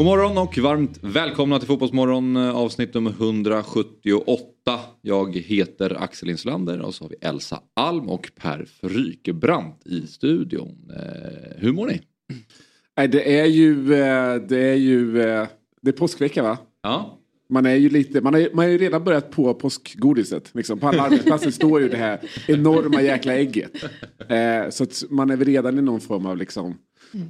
God morgon och varmt välkomna till Fotbollsmorgon eh, avsnitt nummer 178. Jag heter Axel Inslander och så har vi Elsa Alm och Per Frykebrant i studion. Eh, hur mår ni? Det är ju, eh, det är ju, det är påskvecka va? Ja. Man är ju lite, man har, man har ju redan börjat på påskgodiset. Liksom. På alla arbetsplatser står ju det här enorma jäkla ägget. Så att man är väl redan i någon form av liksom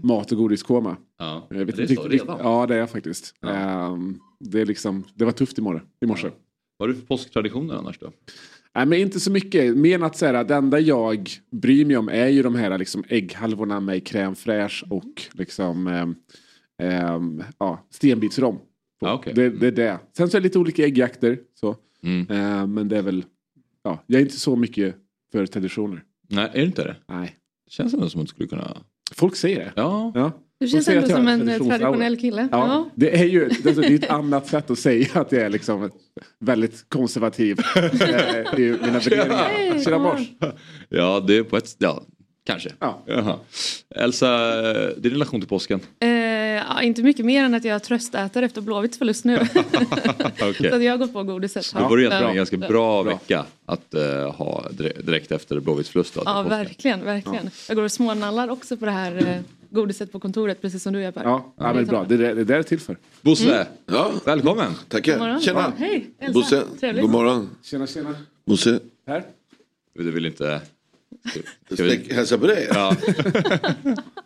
mat och godiskoma. Ja, Jag vet det är så riktigt- redan. Ja, det är jag faktiskt. Ehm, det, är liksom, det var tufft i morse. I morse. Vad är det för påsktraditioner annars då? Nej, men inte så mycket. Mer än att säga, det enda jag bryr mig om är ju de här liksom, ägghalvorna med crème fraîche och liksom, ehm, ehm, ja, stenbitsrom. Ja, okej. det, det är det. Sen så är det lite olika äggjakter. Så. Mm. Ehm, men det är väl, ja, jag är inte så mycket för traditioner. Nej, är det inte det? Nej. Det känns ändå som att du skulle kunna... Folk säger det. Ja. Ja. Du känns ändå som en traditionell kille. Ja, Ja. det är ju det är ett annat sätt att säga att jag är liksom väldigt konservativ eh, i mina värderingar. Tjena mors. Ja, det är på ett... Ja, kanske. Ja. Jaha. Elsa, eh, din relation till påsken? Eh, ja, inte mycket mer än att jag tröstäter efter Blåvitts förlust nu. Okej. Så att jag har gått på godiset. Det vore egentligen Ja. en ganska bra vecka att eh, ha dire- direkt efter Blåvitts förlust. då, Ja, verkligen, verkligen. Jag går och smånallar också på det här eh, godiset på kontoret, precis som du gör Per. Ja, ja men bra. Det är det det är det är till för. Bosse, Ja, välkommen! God tackar. morgon. Tjena. Hej, Elsa. Bosse, Trevligt. god morgon. Tjena, tjena. Bosse, Här. Du vill inte... Ska vi... Hälsa på dig. Ja,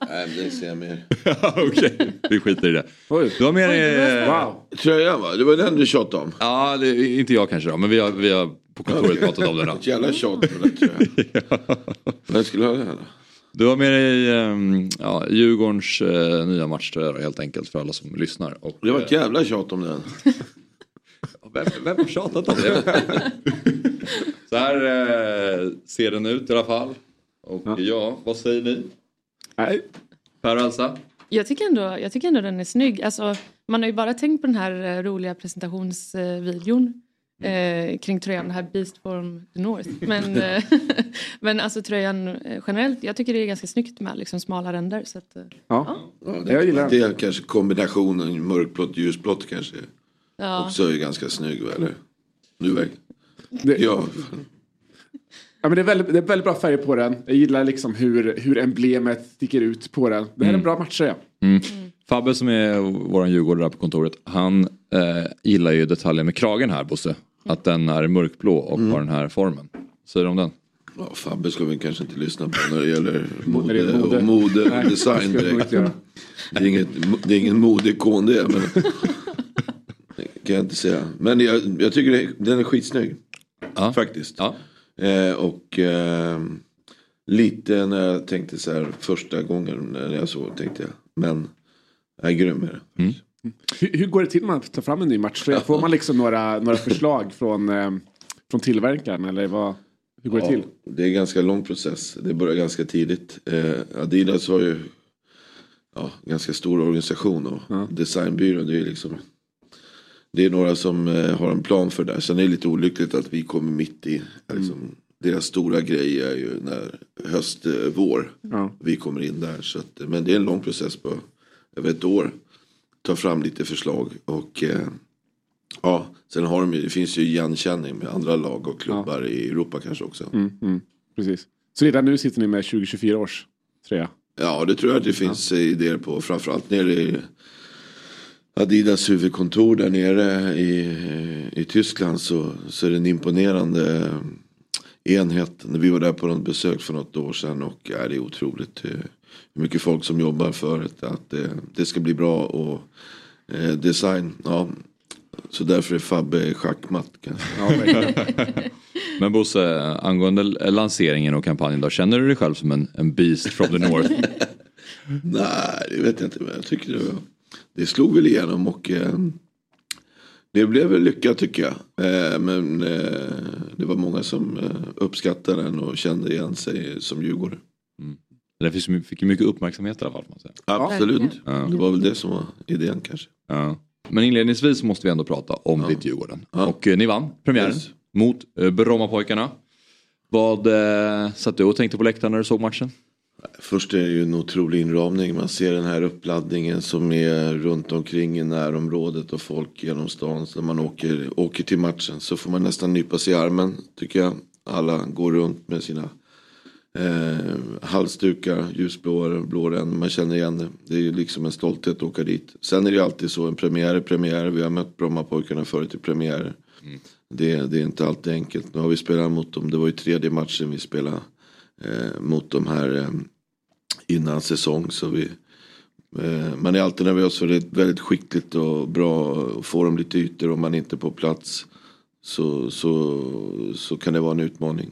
Nej, men det ser jag mer. okej. Vi skiter i det. Oj. Du har med dig... eh, Wow. Tröjan va? Det var den du tjatade om. Ja, det är inte jag kanske då, men vi har, vi har på kontoret pratat om det. Då. Ett jävla tjat på den tröjan. Vem skulle ha den här då? Du har med dig um, ja, Djurgårdens eh, nya matchtröja helt enkelt för alla som lyssnar. Och, Det var ett jävla tjat om den. Vem, vem har tjatat om det? Så här eh, ser den ut i alla fall. Och ja, vad säger ni? Nej. Per och Elsa? Jag tycker, ändå, jag tycker ändå den är snygg. Alltså, man har ju bara tänkt på den här eh, roliga presentationsvideon eh, kring tröjan, den här Beast from the North. Men, eh, men alltså tröjan eh, generellt, jag tycker det är ganska snyggt med liksom smala ränder. Så att, eh, Ja. Ja, Jag gillar det, det är kanske kombinationen mörkblått ljusblått kanske. Ja. Också är ganska snygg eller? Nu? Det, ja. Ja. men det, är väldigt, det är väldigt bra färger på den. Jag gillar liksom hur, hur emblemet sticker ut på den. Det här är en bra matchtröja. Fabbe som är våran djurgårdare på kontoret, han eh, gillar ju detaljen med kragen här Bosse. Att den är mörkblå och har den här formen. Säger du om den? Ja, Fabbe ska vi kanske inte lyssna på när det gäller När det mode, är mode. och mode och design direkt. Det är, inget, det är ingen modeikon det. Men det kan jag inte säga. Men jag, jag tycker det, den är skitsnygg. Ja. Faktiskt. Ja. Eh, och eh, lite när jag tänkte så här första gången när jag såg tänkte jag. Men jag är grym med det. Hur, hur går det till när man tar fram en ny matchtröja? Får man liksom några, några förslag från, eh, från tillverkaren? Eller vad, hur går det till? det är en ganska lång process. Det börjar ganska tidigt. Eh, Adidas var ju ja, ganska stor organisation och Ja. designbyrå. Det är liksom det är några som eh, har en plan för det. Sen är det lite olyckligt att vi kommer mitt i. Liksom, Deras stora grej är ju när höst, eh, vår. Ja. Vi kommer in där. Så att, men det är en lång process på över ett år. Ta fram lite förslag. Och eh, ja, sen har de ju, det finns ju igenkänning med andra lag och klubbar i Europa kanske också. Mm, mm, precis. Så redan nu sitter ni med 2024 års tröja? Ja, det tror jag att det finns eh, idéer på. Framförallt nere i Adidas huvudkontor där nere i, i Tyskland så, så är det en imponerande enhet. När vi var där på något besök för något år sedan och ja, det är otroligt eh, hur mycket folk som jobbar för att, att det, det ska bli bra och eh, design. Ja, så därför är Fabbe schackmatt kanske. Ja. Men Bosse, angående lanseringen och kampanjen då, känner du dig själv som en, en beast from the north? Nej, det vet jag inte. Men jag tycker det, var- det slog väl igenom och eh, Det blev väl lyckat tycker jag. Eh, men eh, det var många som eh, uppskattade den och kände igen sig som djurgårdare. Det fick, fick ju mycket uppmärksamhet i alla fall. Absolut. Ja. Det var väl det som var idén kanske. Ja. Men inledningsvis måste vi ändå prata om Ja. ditt Djurgården. Ja. Och eh, ni vann premiären Yes. mot eh, Brommapojkarna. Vad eh, satt du och tänkte på läktaren när du såg matchen? Först är det ju en otrolig inramning. Man ser den här uppladdningen som är runt omkring i närområdet och folk genom stan. Så när man åker, åker till matchen så får man nästan nypa sig i armen tycker jag. Alla går runt med sina eh, halsdukar, ljusblå, blå ränder. Man känner igen det. Det är ju liksom en stolthet att åka dit. Sen är det ju alltid så, en premiär är premiär. Vi har mött Brommapojkarna förut i premiärer. Det, det är inte alltid enkelt. Nu har vi spelat mot dem. Det var ju tredje matchen vi spelade eh, mot de här eh, innan säsong. Så vi, eh, man är alltid nervös för det är väldigt skickligt och bra. att får de lite ytor om man inte är på plats så, så, så kan det vara en utmaning.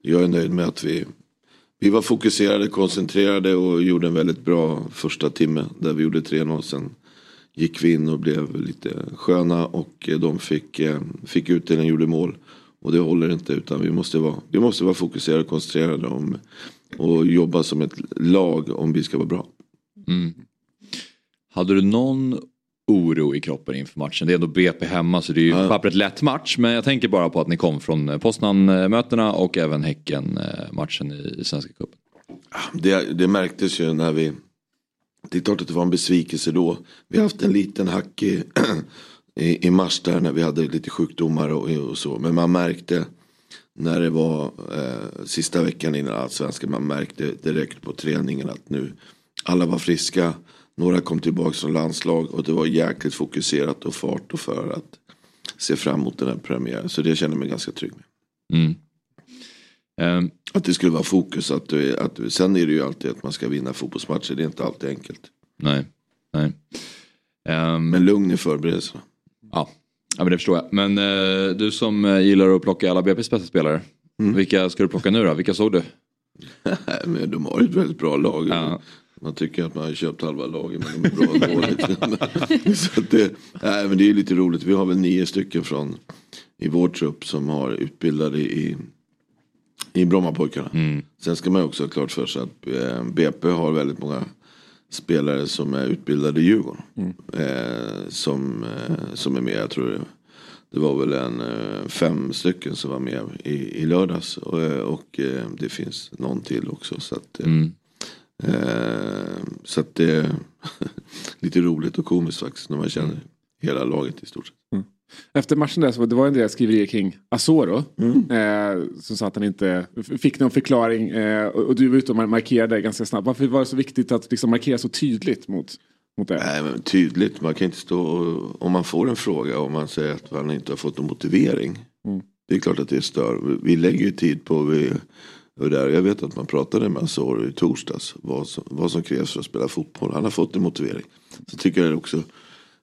Jag är nöjd med att vi, vi var fokuserade, koncentrerade och gjorde en väldigt bra första timme. Där vi gjorde 3-0. Sen gick vi in och blev lite sköna och de fick, eh, fick ut det, gjorde mål. Och det håller inte utan vi måste vara, vi måste vara fokuserade och koncentrerade om, och jobba som ett lag om vi ska vara bra. Mm. Hade du någon oro i kroppen inför matchen? Det är ändå BP hemma så det är ju Ja. pappret lätt match. Men jag tänker bara på att ni kom från eh, Poznan-mötena och även Häcken-matchen i, i Svenska cupen. Det, det märktes ju när vi Det är klart att det var en besvikelse då. Vi har haft en liten hack i, i, i mars där när vi hade lite sjukdomar och, och så. Men man märkte när det var eh, sista veckan innan allsvenskan. Man märkte direkt på träningen att nu alla var friska. Några kom tillbaka från landslag och det var jäkligt fokuserat och fart och för att se fram emot den här premiären. Så det känner jag mig ganska trygg med. Mm. Ehm, Att det skulle vara fokus. Att, du- att, du- sen är det ju alltid att man ska vinna fotbollsmatcher. Det är inte alltid enkelt. nej. nej. Ehm, Men lugn i förberedelserna. Ja, ja men det förstår jag. Men eh, du som eh, gillar att plocka alla BP's bästa spelare. Mm. Vilka ska du plocka nu då? Vilka såg du? Men de har ju ett väldigt bra lag. Ja. Man tycker att man har köpt halva laget men de är bra dåligt. Så det, nej, men det är lite roligt. Vi har väl nio stycken från i vår trupp som har utbildade i, i Brommapojkarna. Mm. Sen ska man också ha klart för sig att eh, BP har väldigt många spelare som är utbildade i Djurgården. Eh, som, eh, som är med, jag tror det, det var väl en eh, fem stycken som var med i, i lördags. Och, eh, och eh, det finns någon till också. Så att, eh, Mm. Så att det är lite roligt och komiskt faktiskt när man känner hela laget i stort sett. Efter matchen där så det var en del skriverier kring Asoro. Eh, som sa att han inte fick någon förklaring. Eh, och, och du var ute och markerade ganska snabbt. Varför var det så viktigt att liksom markera så tydligt mot, mot det? Nej, men tydligt, man kan inte stå och, om man får en fråga och man säger att man inte har fått någon motivering. Det är klart att det stör. Vi- lägger ju tid på vi, och där. Jag vet att man pratade med Azor i torsdags. Vad som, vad som krävs för att spela fotboll. Han har fått en motivering. Så tycker jag också.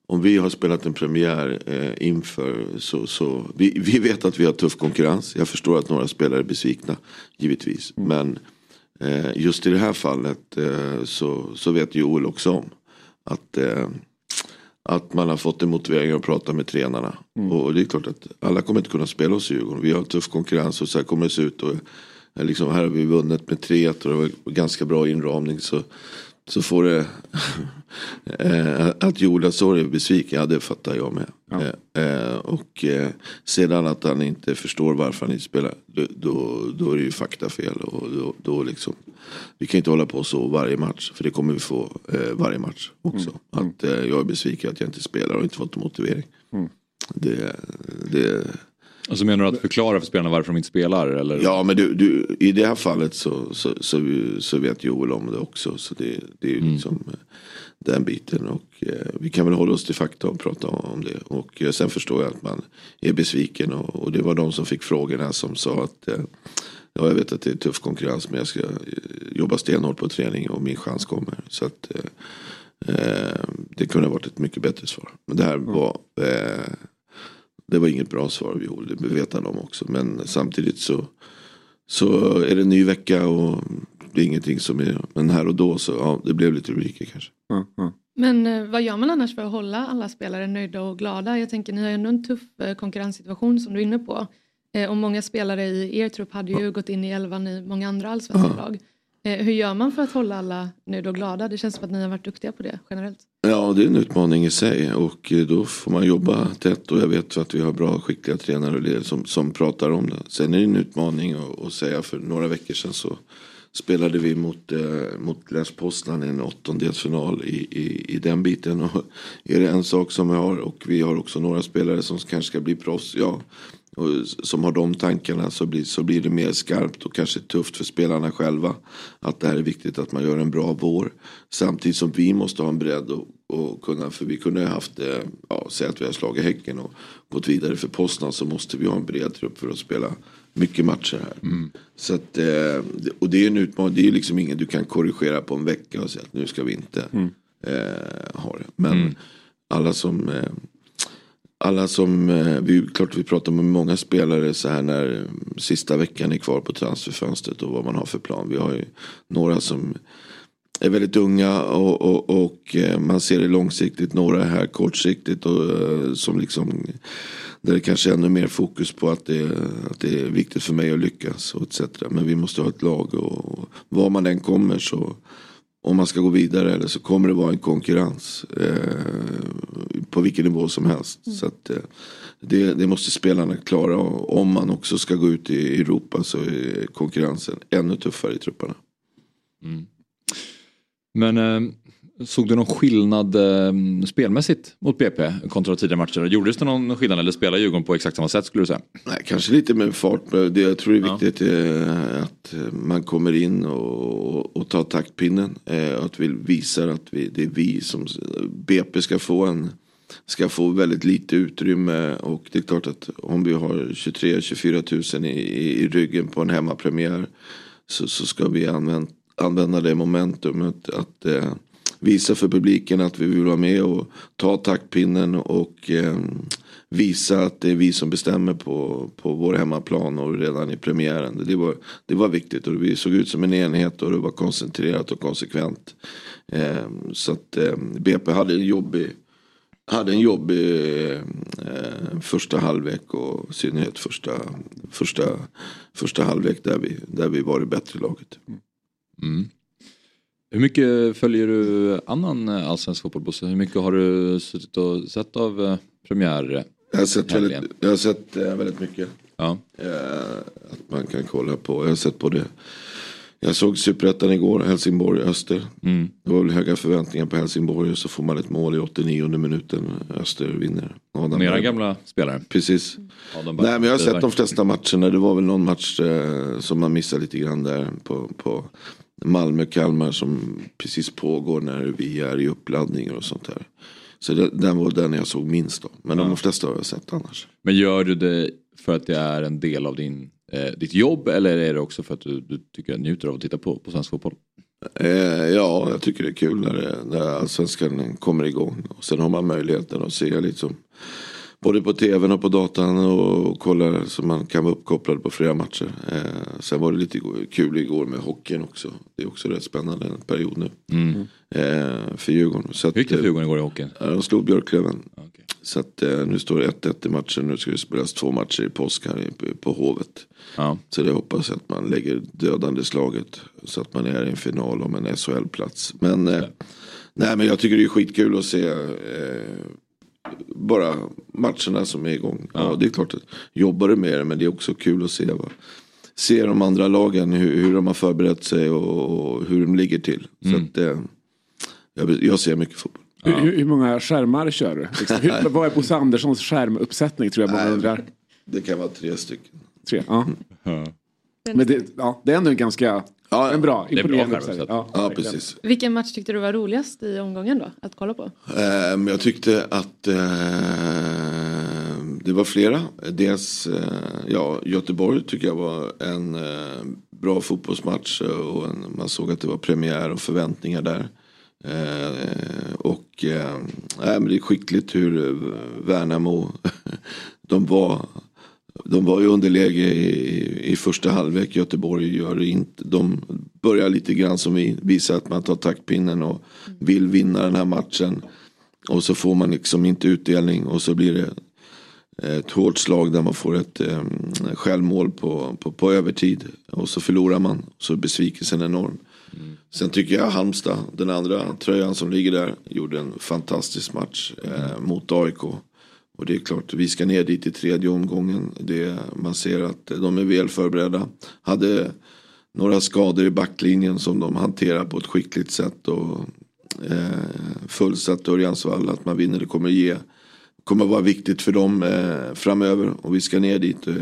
Om vi har spelat en premiär eh, inför så, så vi, vi vet att vi har tuff konkurrens. Jag förstår att några spelare är besvikna. Givetvis. Men eh, just i det här fallet eh, så, så vet Joel också om. Att, eh, att man har fått en motivering att prata med tränarna. Och det är klart att alla kommer inte kunna spela hos Djurgården. Vi har tuff konkurrens och så här kommer det se ut. Och, eh, liksom, här har vi vunnit med 3-1 och det var ganska bra inramning. Så, så får det eh, att Joel Asori är besviken, ja det fattar jag med. Eh, eh, och sedan att han inte förstår varför han inte spelar, då, då, är det ju faktafel. Och då, då liksom, vi kan inte hålla på så varje match, för det kommer vi få varje match också. Att eh, jag är besviken att jag inte spelar och inte fått motivering. Det, det, Alltså menar du att förklara för spelarna varför de inte spelar? Eller? Ja men du, du, i det här fallet så, så, så, så vet Joel om det också. Så det, det är ju liksom eh, den biten. Och eh, vi kan väl hålla oss till fakta och prata om det. Och eh, sen förstår jag att man är besviken. Och, och det var de som fick frågorna som sa att eh, Ja, jag vet att det är tuff konkurrens men jag ska eh, jobba stenhårt på träning och min chans kommer. Så att eh, det kunde ha varit ett mycket bättre svar. Men det här var det var inget bra svar av Joel, det vet han om också. Men samtidigt så, så är det en ny vecka och det är ingenting som är, men här och då så ja, det blev lite rubriker kanske. Ja, ja. Men eh, vad gör man annars för att hålla alla spelare nöjda och glada? Jag tänker ni har ju ändå en tuff eh, konkurrenssituation som du är inne på. Eh, och många spelare i er trupp hade ju gått in i elvan i många andra allsvenska lag. Eh, hur gör man för att hålla alla nu då glada? Det känns som att ni har varit duktiga på det generellt. Ja, det är en utmaning i sig och eh, då får man jobba tätt och jag vet att vi har bra skickliga tränare och ledare som, som pratar om det. Sen är det en utmaning att, säga för några veckor sedan så spelade vi mot, eh, mot Les Poznan i en åttondelsfinal i, i, i den biten. Och är det en sak som vi har och vi har också några spelare som kanske ska bli proffs. Ja, som har de tankarna så blir, så blir det mer skarpt och kanske tufft för spelarna själva. Att det här är viktigt att man gör en bra vår. Samtidigt som vi måste ha en bredd och, och kunna, för vi kunde ha haft, eh, ja, säg att vi har slagit Häcken och gått vidare för Poznan så måste vi ha en bred trupp för att spela mycket matcher här. Så att, eh, och det är en utmaning, det är liksom ingen du kan korrigera på en vecka och säga att nu ska vi inte eh, ha det. Men alla som eh, alla som, eh, vi, klart vi pratar med många spelare så här när sista veckan är kvar på transferfönstret och vad man har för plan. Vi har ju några som är väldigt unga och, och, och eh, man ser det långsiktigt. Några är här kortsiktigt och eh, som liksom där det kanske är ännu mer fokus på att det, att det är viktigt för mig att lyckas och etc. Men vi måste ha ett lag och, och var man än kommer så om man ska gå vidare eller så kommer det vara en konkurrens eh, på vilken nivå som helst. Så att, eh, det, det måste spelarna klara och om man också ska gå ut i Europa så är konkurrensen ännu tuffare i trupperna. Men eh, såg du någon skillnad eh, spelmässigt mot BP kontra tidigare matcher? Gjordes det någon skillnad eller spelar Djurgården på exakt samma sätt skulle du säga? Nej, kanske lite med fart. Det jag tror det är viktigt är att man kommer in och, och tar taktpinnen. Eh, att vi visar att vi, det är vi som BP ska få en ska få väldigt lite utrymme och det är klart att om vi har 23-24 tusen i, i, ryggen på en hemmapremiär så, så ska vi använda, använda det momentumet att eh, visa för publiken att vi vill vara med och ta taktpinnen och eh, visa att det är vi som bestämmer på, på vår hemmaplan och redan i premiären. Det var, det var viktigt och vi såg ut som en enhet och det var koncentrerat och konsekvent. Eh, så att eh, BP hade en jobbig hade en jobbig eh, första halvlek och i synnerhet första, första, första halvlek där vi, där vi var det bättre laget. Mm. Hur mycket följer du annan eh, allsvensk fotboll Bosse? Hur mycket har du suttit och sett av eh, premiär? Jag har sett väldigt, jag har sett, eh, väldigt mycket. Ja. Eh, att man kan kolla på. Jag har sett både jag såg Superettan igår, Helsingborg-Öster. Det var väl höga förväntningar på Helsingborg och så får man ett mål i 89 minuten. Öster vinner. Adam Era Berg- gamla spelare? Precis. Berg- Nej men jag har sett de flesta matcherna. Det var väl någon match eh, som man missade lite grann där på, på Malmö-Kalmar som precis pågår när vi är i uppladdningar och sånt där. Så det, den var den jag såg minst då. Men de flesta har jag sett annars. Men gör du det för att det är en del av din, eh, ditt jobb eller är det också för att du, du tycker jag njuter av att titta på, på svensk fotboll? Eh, ja, jag tycker det är kul när, det, när allsvenskan kommer igång. Och sen har man möjligheten att se liksom både på tvn och på datan och kolla så man kan vara uppkopplad på flera matcher. Eh, sen var det lite kul igår med hockeyn också. Det är också rätt spännande en period nu. Eh, för Djurgården. Så att, Hur gick det för eh, Djurgården igår i hockeyn? Ja, de slog Björklöven. Okej. Så att eh, nu står det 1-1 i matchen. Nu ska det spelas två matcher i påsk här på, på Hovet. Ja. Så det hoppas jag att man lägger dödande slaget. Så att man är i en final om en SHL-plats. Men, eh, nej, men jag tycker det är skitkul att se eh, bara matcherna som är igång. Ja. det är klart att jobbar du med det men det är också kul att se vad, se de andra lagen hur, hur de har förberett sig och, och hur de ligger till. Så att, eh, jag, jag ser mycket fotboll. Hur, hur, hur många skärmar kör du? Liksom, hur, vad är Bosse Anderssons skärmuppsättning tror jag många Nej. undrar. Det kan vara tre stycken. Tre, ja. Men det, ja, det är ändå en ganska Ja, en bra, är bra uppsättning. Ja, verkligen. precis. Vilken match tyckte du var roligast i omgången då? Att kolla på? Eh, Men jag tyckte att eh, det var flera. Dels eh, ja, Göteborg tycker jag var en eh, bra fotbollsmatch. Och en, man såg att det var premiär och förväntningar där. Eh, och eh, nej, men det är skickligt hur eh, Värnamo, de var de var ju underläge i, i första halvlek. Göteborg gör inte, de börjar lite grann som vi, visar att man tar taktpinnen och vill vinna den här matchen. Och så får man liksom inte utdelning och så blir det eh, ett hårt slag där man får ett eh, självmål på, på, på övertid. Och så förlorar man. Så är besvikelsen enorm. Mm. Sen tycker jag Halmstad, den andra tröjan som ligger där, gjorde en fantastisk match eh, mot AIK. Och det är klart, vi ska ner dit i tredje omgången. Det, man ser att de är väl förberedda. Hade några skador i backlinjen som de hanterar på ett skickligt sätt. Och eh, fullsatt Örjansvall, att man vinner, det kommer ge kommer vara viktigt för dem eh, framöver. Och vi ska ner dit eh,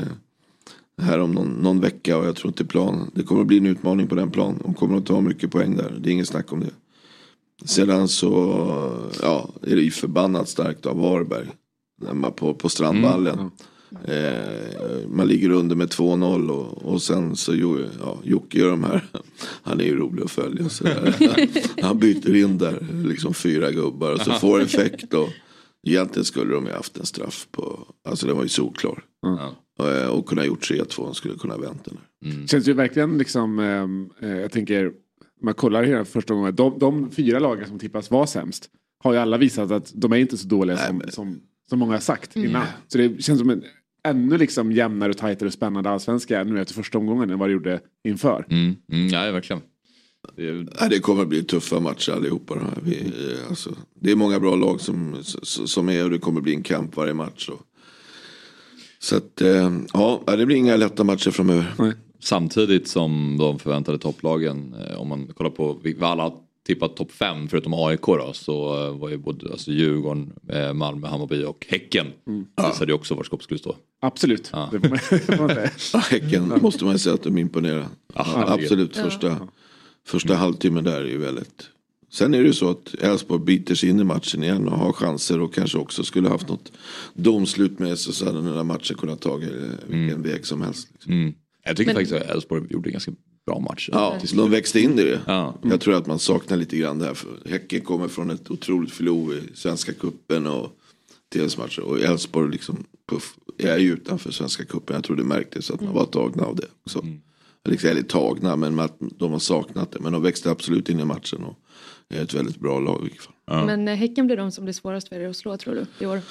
här om någon, någon, vecka och jag tror inte plan. Det kommer att bli en utmaning på den plan. De kommer att ta mycket poäng där. Det är inget snack om det. Sedan så ja, är det ju förbannat starkt av Varberg. På, på Strandvallen. Mm. Eh, man ligger under med 2-0 och, och sen så ja, Jocke gör de här. Han är ju rolig att följa. Så han byter in där liksom fyra gubbar och så får effekt. Och, Egentligen skulle de ju haft en straff på, alltså den var ju solklar. Mm. Och, och kunna gjort 3-2, skulle kunna vänt den. Mm. Känns ju verkligen liksom, eh, jag tänker, man kollar hela första gången, de, de fyra lagen som tippas var sämst har ju alla visat att de är inte så dåliga Nej, som, men... som, som många har sagt mm. innan. Så det känns som en ännu liksom jämnare, tajtare och spännande allsvenska nu efter första omgången än vad det gjorde inför. Mm. Mm, ja, verkligen. Det, det kommer att bli tuffa matcher allihopa. Vi, eh, alltså, det är många bra lag som, som är och det kommer att bli en kamp varje match. Och, så att, eh, ja, det blir inga lätta matcher framöver. Nej. Samtidigt som de förväntade topplagen, eh, om man kollar på vad alla tippat topp fem förutom AIK då, så var ju både alltså Djurgården, Malmö, Hammarby och Häcken. Mm. Visade ju också var skåpet skulle stå. Absolut. Ja. ja, häcken måste man säga att de imponerar. Ja, Absolut första Första mm. halvtimmen där är ju väldigt. Sen är det ju så att Elfsborg biter sig in i matchen igen och har chanser och kanske också skulle haft något domslut med sig så hade den där matchen kunnat ta vilken mm. väg som helst. Liksom. Mm. Jag tycker Men... faktiskt att Elfsborg gjorde ganska bra match. Ja, de växte in i det. Ja. Jag tror att man saknar lite grann det här. För häcken kommer från ett otroligt förlor i Svenska Kuppen och TS-matcher. Och Elfsborg liksom, puff, är ju utanför Svenska Kuppen. Jag tror det märktes att man var tagna av det också. Mm liksom, eller tagna, men att de har saknat det. Men de växte absolut in i matchen och är ett väldigt bra lag. Ja. Men eh, Häcken blir de som blir svårast för er att slå tror du i år?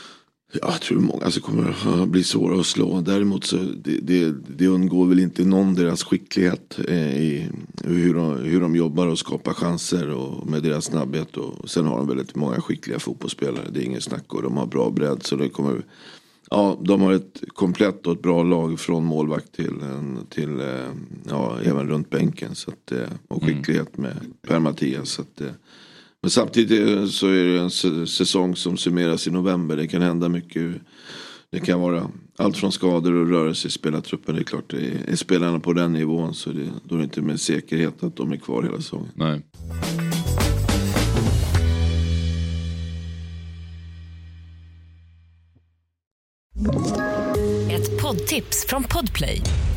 Ja, jag tror många som kommer att bli svåra att slå. Däremot så det, det, det undgår väl inte någon deras skicklighet eh, i hur de, hur de jobbar och skapar chanser och med deras snabbhet. Och sen har de väldigt många skickliga fotbollsspelare. Det är ingen snack och de har bra bredd så det kommer Ja, de har ett komplett och ett bra lag från målvakt till, till eh, ja, även runt bänken. Så att, eh, och mm. skicklighet med Per-Mattias. Så att, eh, men samtidigt så är det en säsong som summeras i november. Det kan hända mycket. Det kan vara allt från skador och rörelse i spelartruppen. Det är klart, är spelarna på den nivån så det, då är det inte med säkerhet att de är kvar hela säsongen. Nej. Ett poddtips från Podplay.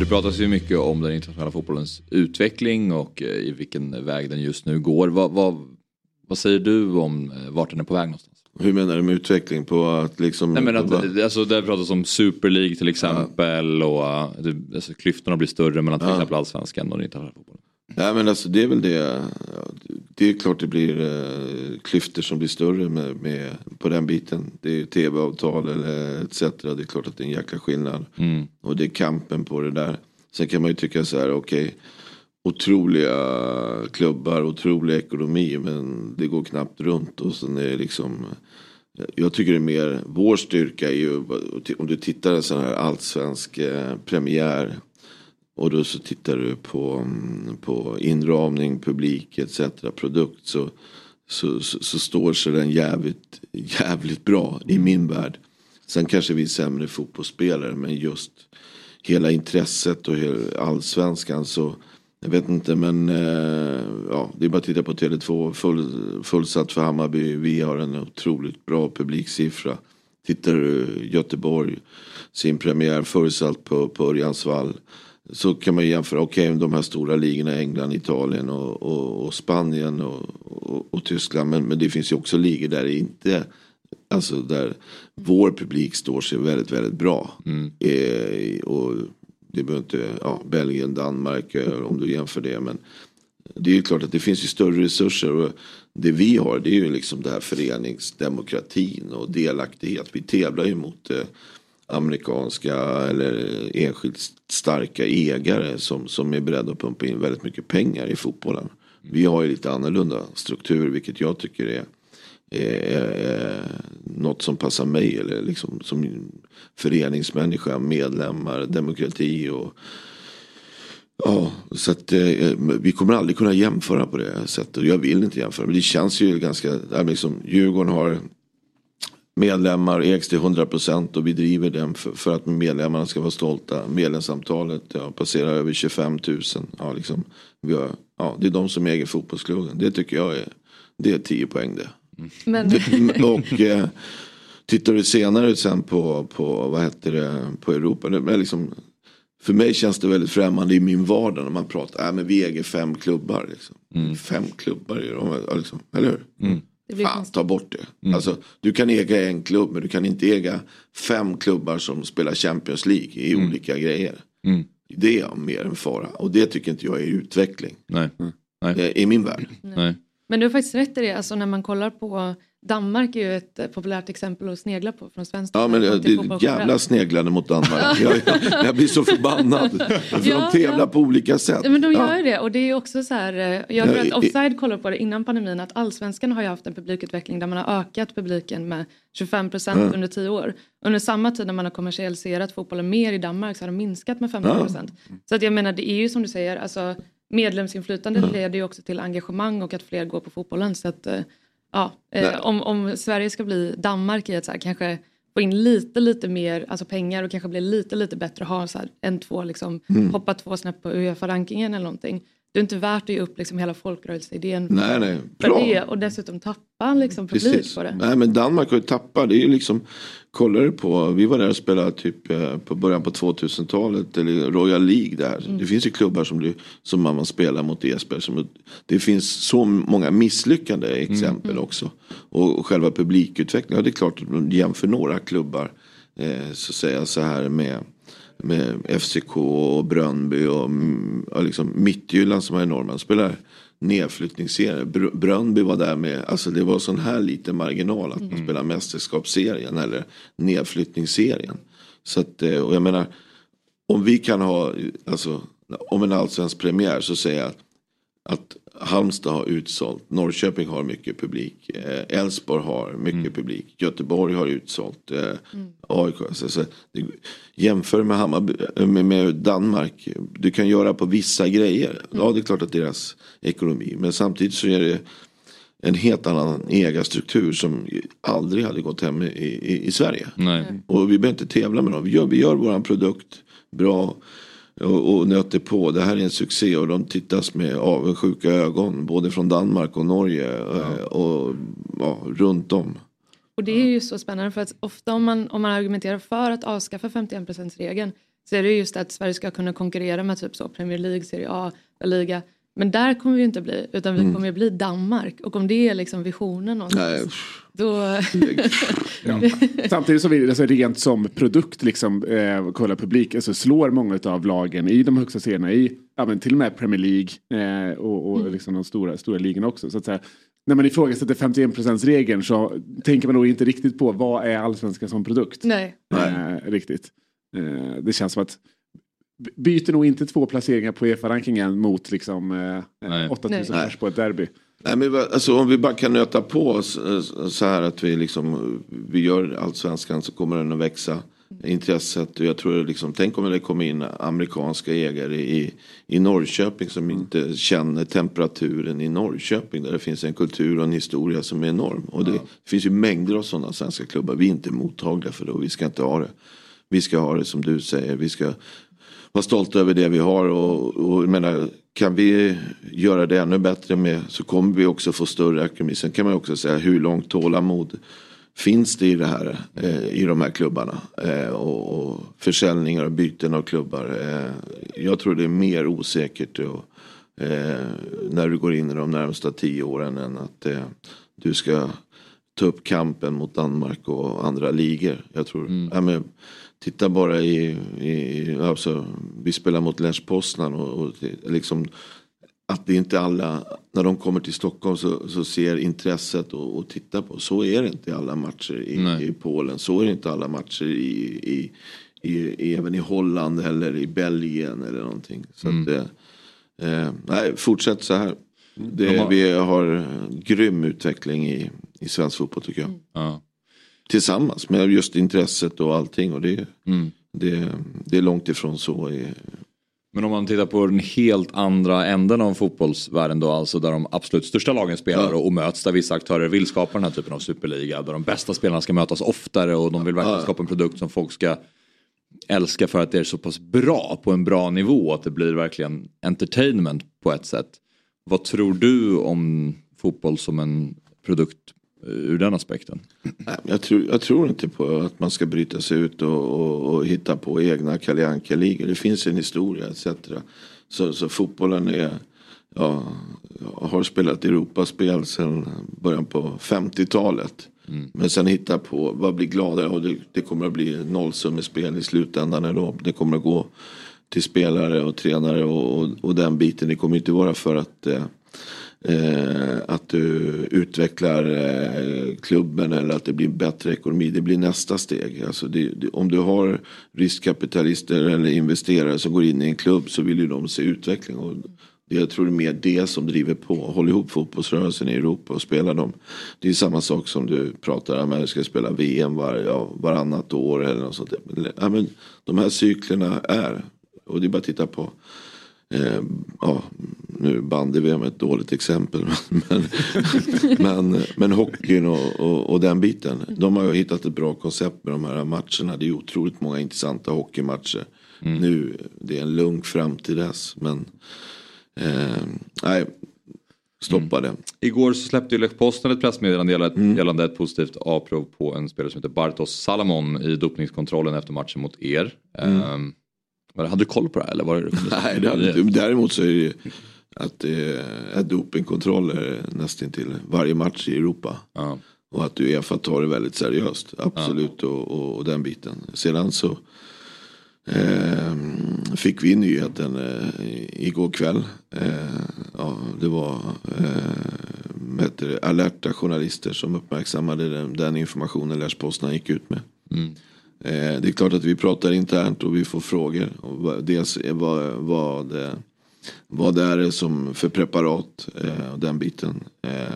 Det pratas ju mycket om den internationella fotbollens utveckling och eh, i vilken väg den just nu går. Vad, vad, vad säger du om eh, vart den är på väg någonstans? Hur menar du med utveckling på att liksom? Nej men att, alltså det pratas om Super League till exempel ja. och eh, alltså, klyftorna blir större mellan till ja. exempel allsvenskan och den internationella fotbollen. Nej men alltså det är väl det. Det är klart det blir eh, klyftor som blir större med, med, på den biten. Det är tv-avtal eller etc. Det är klart att det är en jäkla skillnad. Mm. Och det är kampen på det där. Sen kan man ju tycka så här, okej. Okay, otroliga klubbar, otrolig ekonomi men det går knappt runt. Och sen är det liksom jag tycker det är mer, vår styrka är ju, om du tittar en sån här allsvensk eh, premiär och då så tittar du på, mm, på inramning, publik etc. produkt så, så, så, så står sig den jävligt, jävligt bra i min värld. Sen kanske vi är sämre fotbollsspelare men just hela intresset och allsvenskan så jag vet inte men eh, ja, det är bara att titta på Tele2 full, fullsatt för Hammarby. Vi har en otroligt bra publiksiffra. Tittar du Göteborg sin premiär fullsatt på, på Örjansvall. Så kan man jämföra, okej okay, de här stora ligorna England, Italien och, och, och Spanien och, och, Tyskland. Men, men det finns ju också ligor där det inte Alltså där vår publik står sig väldigt, väldigt bra. Mm. Eh, och det behöver inte, ja, Belgien, Danmark eh, om du jämför det. Men det är ju klart att det finns ju större resurser. Och det vi har det är ju liksom det här föreningsdemokratin och delaktighet. Vi tävlar ju mot eh, amerikanska eller enskilt starka ägare som, som är beredda att pumpa in väldigt mycket pengar i fotbollen. Vi har ju lite annorlunda struktur vilket jag tycker är eh, något som passar mig eller liksom som föreningsmänniska, medlemmar, demokrati och Ja, så att eh, vi kommer aldrig kunna jämföra på det sättet. Jag vill inte jämföra. Men det känns ju ganska, liksom, Djurgården har medlemmar ägs till 100% och vi driver den för, för, att medlemmarna ska vara stolta. Medlemsantalet ja, passerar över 25 000. Ja, liksom, vi har, ja, det är de som äger fotbollsklubben. Det tycker jag är, det är 10 poäng det. Men... och äh, tittar du senare sen på, på vad heter det, på Europa. Det liksom, för mig känns det väldigt främmande i min vardag när man pratar, äh, men vi äger fem klubbar. Liksom. Mm. Fem klubbar, liksom, eller hur? Mm. Fan, ta bort det. Mm. Alltså, du kan äga en klubb men du kan inte äga fem klubbar som spelar Champions League i mm. olika grejer. Mm. Det är mer en fara och det tycker inte jag är utveckling. Nej. Nej. I min värld. Nej. Men du har faktiskt rätt i det, alltså när man kollar på Danmark är ju ett eh, populärt exempel att snegla på från svenskt Ja men det, är jävla sneglande mot Danmark. jag, jag, jag, blir så förbannad. För ja, de tävlar ja. på olika sätt. Men de gör ja. det och det är också så här. Eh, jag tror att Offside kollade på det innan pandemin att allsvenskan har ju haft en publikutveckling där man har ökat publiken med 25 procent under tio år. Under samma tid när man har kommersialiserat fotbollen mer i Danmark så har den minskat med 15 procent. Så att jag menar det är ju som du säger, alltså medlemsinflytande leder ju också till engagemang och att fler går på fotbollen. Så att, eh, ja, eh, om, om Sverige ska bli Danmark i att så här, kanske få in lite lite mer alltså pengar och kanske bli lite lite bättre att ha så här, en två liksom mm. hoppa två snäpp på Uefa-rankingen eller någonting. Det är inte värt att ge upp liksom hela folkrörelseidén nej, nej. för det och dessutom tappa liksom publik Precis. på det. Nej men Danmark har ju tappat, det är ju liksom Kollar du på, vi var där och spelade typ eh, på början på 2000-talet eller Royal League där. Mm. Det finns ju klubbar som, du, som man spelar mot Esberg. Som, det finns så många misslyckade exempel mm. också. Och, och själva publikutvecklingen, ja det är klart att man jämför några klubbar eh, så säga så här med med FCK och Brönnby och, mm, och liksom Mittjylland som är enorma. Spelar nedflyttningsserie. Br Brönnby var där med, alltså det var sån här liten marginal att man mm. spelar mästerskapsserien eller nedflyttningsserien. Så att, eh, och jag menar, om vi kan ha, alltså om en allsvensk premiär så säger jag att, att Halmstad har utsålt, Norrköping har mycket publik, eh, Elfsborg har mycket mm. publik, Göteborg har utsålt, eh, mm. AIK. Så, så, det, jämför med, Hammarby, eh, med, med, Danmark, du kan göra på vissa grejer. Mm. Ja det är klart att deras ekonomi, men samtidigt så är det en helt annan ägarstruktur som aldrig hade gått hem i, i, i Sverige. Nej. Och vi behöver inte tävla med dem, vi gör, vi gör våran produkt bra och, och nöter på. Det här är en succé och de tittas med avundsjuka ögon. Både från Danmark och Norge ja. Eh, och ja, runt om. Och det är ju så spännande för att ofta om man, om man argumenterar för att avskaffa 51%-regeln så är det just att Sverige ska kunna konkurrera med typ så Premier League, Serie A, La Liga. Men där kommer vi inte bli, utan vi mm. kommer bli Danmark. Och om det är liksom visionen någonstans, då... ja. Samtidigt som vi alltså, rent som produkt, liksom, eh, kolla publik, alltså, slår många av lagen i de högsta serierna i, ja, men till och med Premier League eh, och, och mm. liksom de stora, stora ligorna också. Så att säga, när man ifrågasätter 51% regeln så tänker man nog inte riktigt på vad är allsvenskan som produkt. Nej. Eh, riktigt. Eh, det känns som att byter nog inte två placeringar på Uefa-rankingen mot liksom, eh, 8000 pers på ett derby. Nej, men alltså, om vi bara kan nöta på så här att vi, liksom, vi gör allsvenskan så kommer den att växa intresset. Och jag tror liksom, tänk om det kommer in amerikanska ägare i, i Norrköping som inte känner temperaturen i Norrköping. Där det finns en kultur och en historia som är enorm. Och det finns ju mängder av sådana svenska klubbar. Vi är inte mottagliga för det och vi ska inte ha det. Vi ska ha det som du säger. Vi ska vara stolta över det vi har. Och, och jag menar, kan vi göra det ännu bättre med så kommer vi också få större ekonomi. Sen kan man också säga hur långt tålamod finns det i det här eh, i de här klubbarna. Eh, och, och försäljningar och byten av klubbar. Eh, jag tror det är mer osäkert och, eh, när du går in i de närmsta tio åren än att eh, du ska ta upp kampen mot Danmark och andra ligor. Jag tror, Mm. ja, men, titta bara i, i alltså, vi spelar mot Lech Poznan och, och det- liksom att det inte alla, när de kommer till Stockholm så, så ser intresset och, och tittar på. Så är det inte i alla matcher i, i Polen. Så är det inte alla matcher i, i, i, även i Holland eller i Belgien eller någonting. Så att, eh, eh, nej, fortsätt så här. Det, De har- Vi har grym utveckling i, i svensk fotboll tycker jag. Ja. Tillsammans med just intresset och allting. Och det, Mm. det, det är långt ifrån så. I, Men om man tittar på den helt andra änden av fotbollsvärlden då, alltså där de absolut största lagen spelar Ja. och, möts, där vissa aktörer vill skapa den här typen av superliga, där de bästa spelarna ska mötas oftare och de vill verkligen Ja. skapa en produkt som folk ska älska för att det är så pass bra på en bra nivå att det blir verkligen entertainment på ett sätt. Vad tror du om fotboll som en produkt ur den aspekten? Jag tror, jag tror inte på att man ska bryta sig ut och, och, och hitta på egna Kalle Anka-ligor. Det finns en historia etc. Så, så fotbollen är, ja, har spelat Europaspel sedan början på 50-talet. Men sen hitta på, vad blir gladare? Och det, det kommer att bli nollsummespel i slutändan. Ändå. Det kommer att gå till spelare och tränare och, och, och den biten. Det kommer inte vara för att eh, eh, att du utvecklar eh, klubben eller att det blir bättre ekonomi. Det blir nästa steg. Alltså det, det, om du har riskkapitalister eller investerare som går in i en klubb så vill ju de se utveckling. Och det, jag tror det är mer det som driver på. Håll ihop fotbollsrörelsen i Europa och spela dem. Det är samma sak som du pratar om. du ska spela VM var, ja, varannat år eller något sånt. Ja, men de här cyklerna är. Och det är bara att titta på Eh, ja, nu bandy-VM är ett dåligt exempel. Men, men, men hockeyn och, och, och den biten. De har ju hittat ett bra koncept med de här matcherna. Det är otroligt många intressanta hockeymatcher. Nu, det är en lugn fram till dess. Men eh, nej, stoppa det. Igår så släppte ju Lech Poznan ett pressmeddelande gällande, gällande ett positivt avprov på en spelare som heter Bartos Salamon i dopningskontrollen efter matchen mot er. Var det- hade du koll på det här eller? Var det, Nej, det hade inte. Däremot så är det att det är dopingkontroller nästan till varje match i Europa. Ja. Och att Uefa tar det väldigt seriöst. Absolut och, och, och den biten. Sedan så eh, fick vi nyheten eh, igår kväll. Eh, ja, det var eh, alerta journalister som uppmärksammade den, den informationen Lars Poznan gick ut med. Eh, Eh, det är klart att vi pratar internt och vi får frågor. Och dels vad, vad, eh, vad det är som för preparat eh, och den biten. Eh,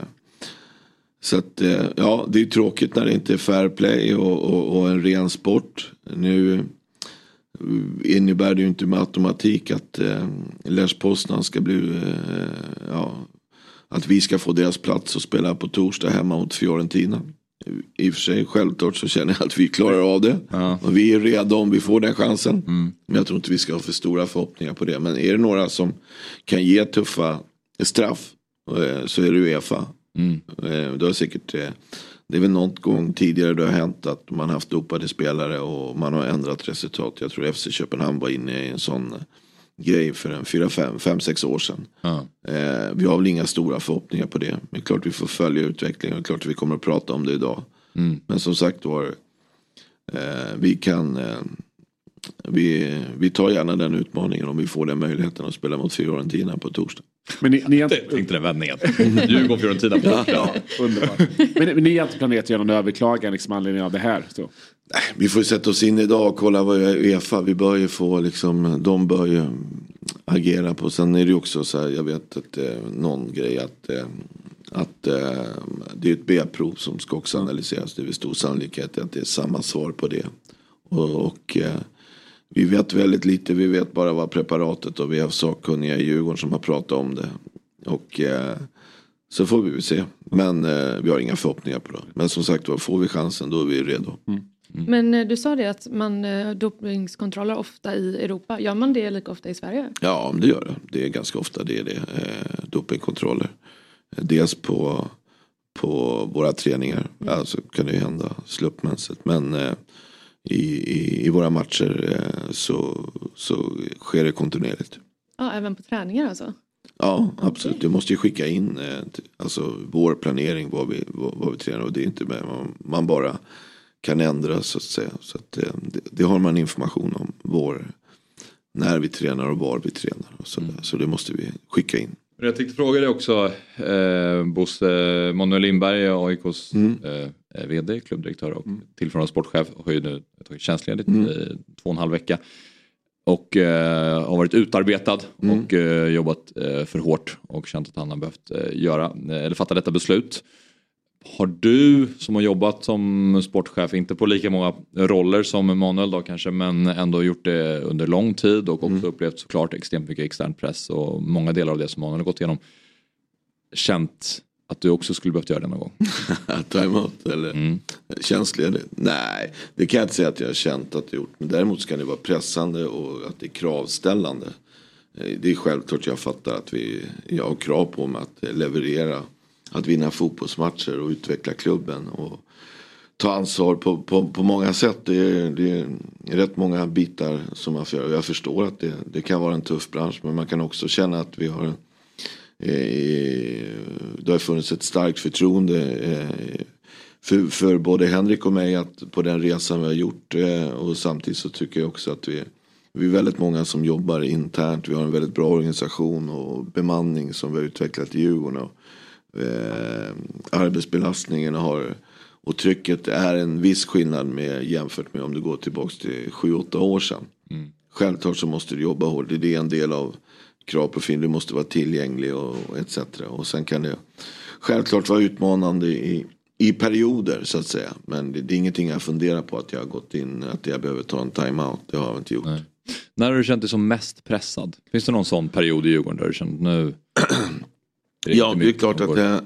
så att eh, ja, det är tråkigt när det inte är fair play och, och, och en ren sport. Nu eh, innebär det ju inte med automatik att eh, Lars Poznan ska bli, eh, ja, att vi ska få deras plats och spela på torsdag hemma mot Fiorentina. I och för sig självklart så känner jag att vi klarar av det. Ja. Och vi är redo om vi får den chansen. Men jag tror inte vi ska ha för stora förhoppningar på det. Men är det några som kan ge tuffa straff eh, så är det Uefa. Eh, Det har säkert eh, det är väl något gång tidigare det har hänt att man haft dopade spelare och man har ändrat resultat. Jag tror FC Köpenhamn var inne i en sån grej för en 4-5-6 år sedan. Ja. Eh, vi har väl inga stora förhoppningar på det. Men klart vi får följa utvecklingen och klart vi kommer att prata om det idag. Men som sagt var, eh, vi kan eh, vi, vi tar gärna den utmaningen om vi får den möjligheten att spela mot Fiorentina på torsdag. Men ni, ni, inte, tänkte den vändningen. Djurgården Fiorentina på ja, underbart. Men, men ni har inte planerat att göra någon överklagan liksom, anledning av det här? Så. Vi får ju sätta oss in idag och kolla vad Uefa. Vi bör ju få liksom, de bör ju agera på. Sen är det ju också så här, jag vet att eh, någon grej att, eh, att eh, det är ett B-prov som ska också analyseras. Det är väl stor sannolikhet att det är samma svar på det. Och, och eh, vi vet väldigt lite, vi vet bara vad preparatet och vi har sakkunniga i Djurgården som har pratat om det. Och eh, så får vi väl se. Men eh, vi har inga förhoppningar på det. Men som sagt var, får vi chansen då är vi redo. Men eh, du sa det att man eh, dopningskontroller ofta i Europa. Gör man det lika ofta i Sverige? Ja, men det gör det. Det är ganska ofta det är det. Eh, dopingkontroller. Dels på, på våra träningar. Alltså kan det ju hända slumpmässigt. Men eh, i, i, i våra matcher eh, så, så sker det kontinuerligt. Ja, även på träningar alltså? Ja, absolut. Du måste ju skicka in eh, alltså, vår planering, vad vi, vad, vad vi tränar. Och det är inte med, man, man bara kan ändra så att säga. Så att, eh, det, det har man information om. Vår, när vi tränar och var vi tränar. Och så, så det måste vi skicka in. Jag tänkte fråga dig också, eh, Bosse Manuel Lindberg, AIKs eh, VD, klubbdirektör och tillförordnad sportchef, har ju nu tagit tjänstledigt Mm. i två och en halv vecka. Och eh, har varit utarbetad och eh, jobbat eh, för hårt och känt att han har behövt eh, göra, eh, eller fatta detta beslut. Har du som har jobbat som sportchef, inte på lika många roller som Manuel då kanske, men ändå gjort det under lång tid och också upplevt såklart extremt mycket extern press och många delar av det som Manuel har gått igenom. Känt att du också skulle behövt göra det någon gång? Timeout eller Mm. tjänstledig? Nej, det kan jag inte säga att jag har känt att jag gjort. Men däremot ska det vara pressande och att det är kravställande. Eh, Det är självklart jag fattar att vi, jag har krav på mig att leverera. Att vinna fotbollsmatcher och utveckla klubben. Och ta ansvar på, på, på många sätt. Det är, det är rätt många bitar som man får göra. Jag förstår att det, det kan vara en tuff bransch. Men man kan också känna att vi har en det har funnits ett starkt förtroende eh, för, för både Henrik och mig att på den resan vi har gjort. Eh, och samtidigt så tycker jag också att vi, vi är väldigt många som jobbar internt. Vi har en väldigt bra organisation och bemanning som vi har utvecklat i Djurgården. Och, eh, arbetsbelastningen har och trycket är en viss skillnad med, jämfört med om du går tillbaka till 7-8 år sedan. Självklart så måste du jobba hårt. Det är en del av kravprofilen. Du måste vara tillgänglig och, och etc. Och sen kan det självklart vara utmanande i, i perioder så att säga. Men det, det är ingenting jag funderar på att jag har gått in, att jag behöver ta en time-out. Det har jag inte gjort. När har du känt dig som mest pressad? Finns det någon sån period i Djurgården där du känt nu? är Ja, det är klart att det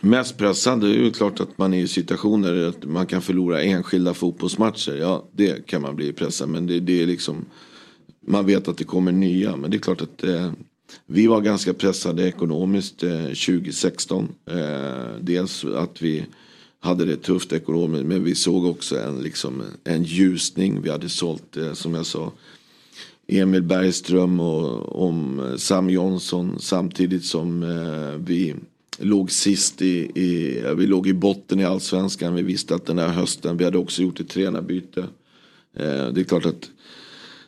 mest pressande är ju klart att man är i situationer där att man kan förlora enskilda fotbollsmatcher. Ja, det kan man bli pressad. Men det, det är liksom, man vet att det kommer nya. Men det är klart att eh, vi var ganska pressade ekonomiskt eh, 2016. Eh, dels att vi hade det tufft ekonomiskt. Men vi såg också en, liksom, en ljusning. Vi hade sålt, eh, som jag sa, Emil Bergström och om eh, Sam Jonsson samtidigt som eh, vi låg sist i, i, vi låg i botten i allsvenskan. Vi visste att den här hösten, vi hade också gjort ett tränarbyte. Eh, det är klart att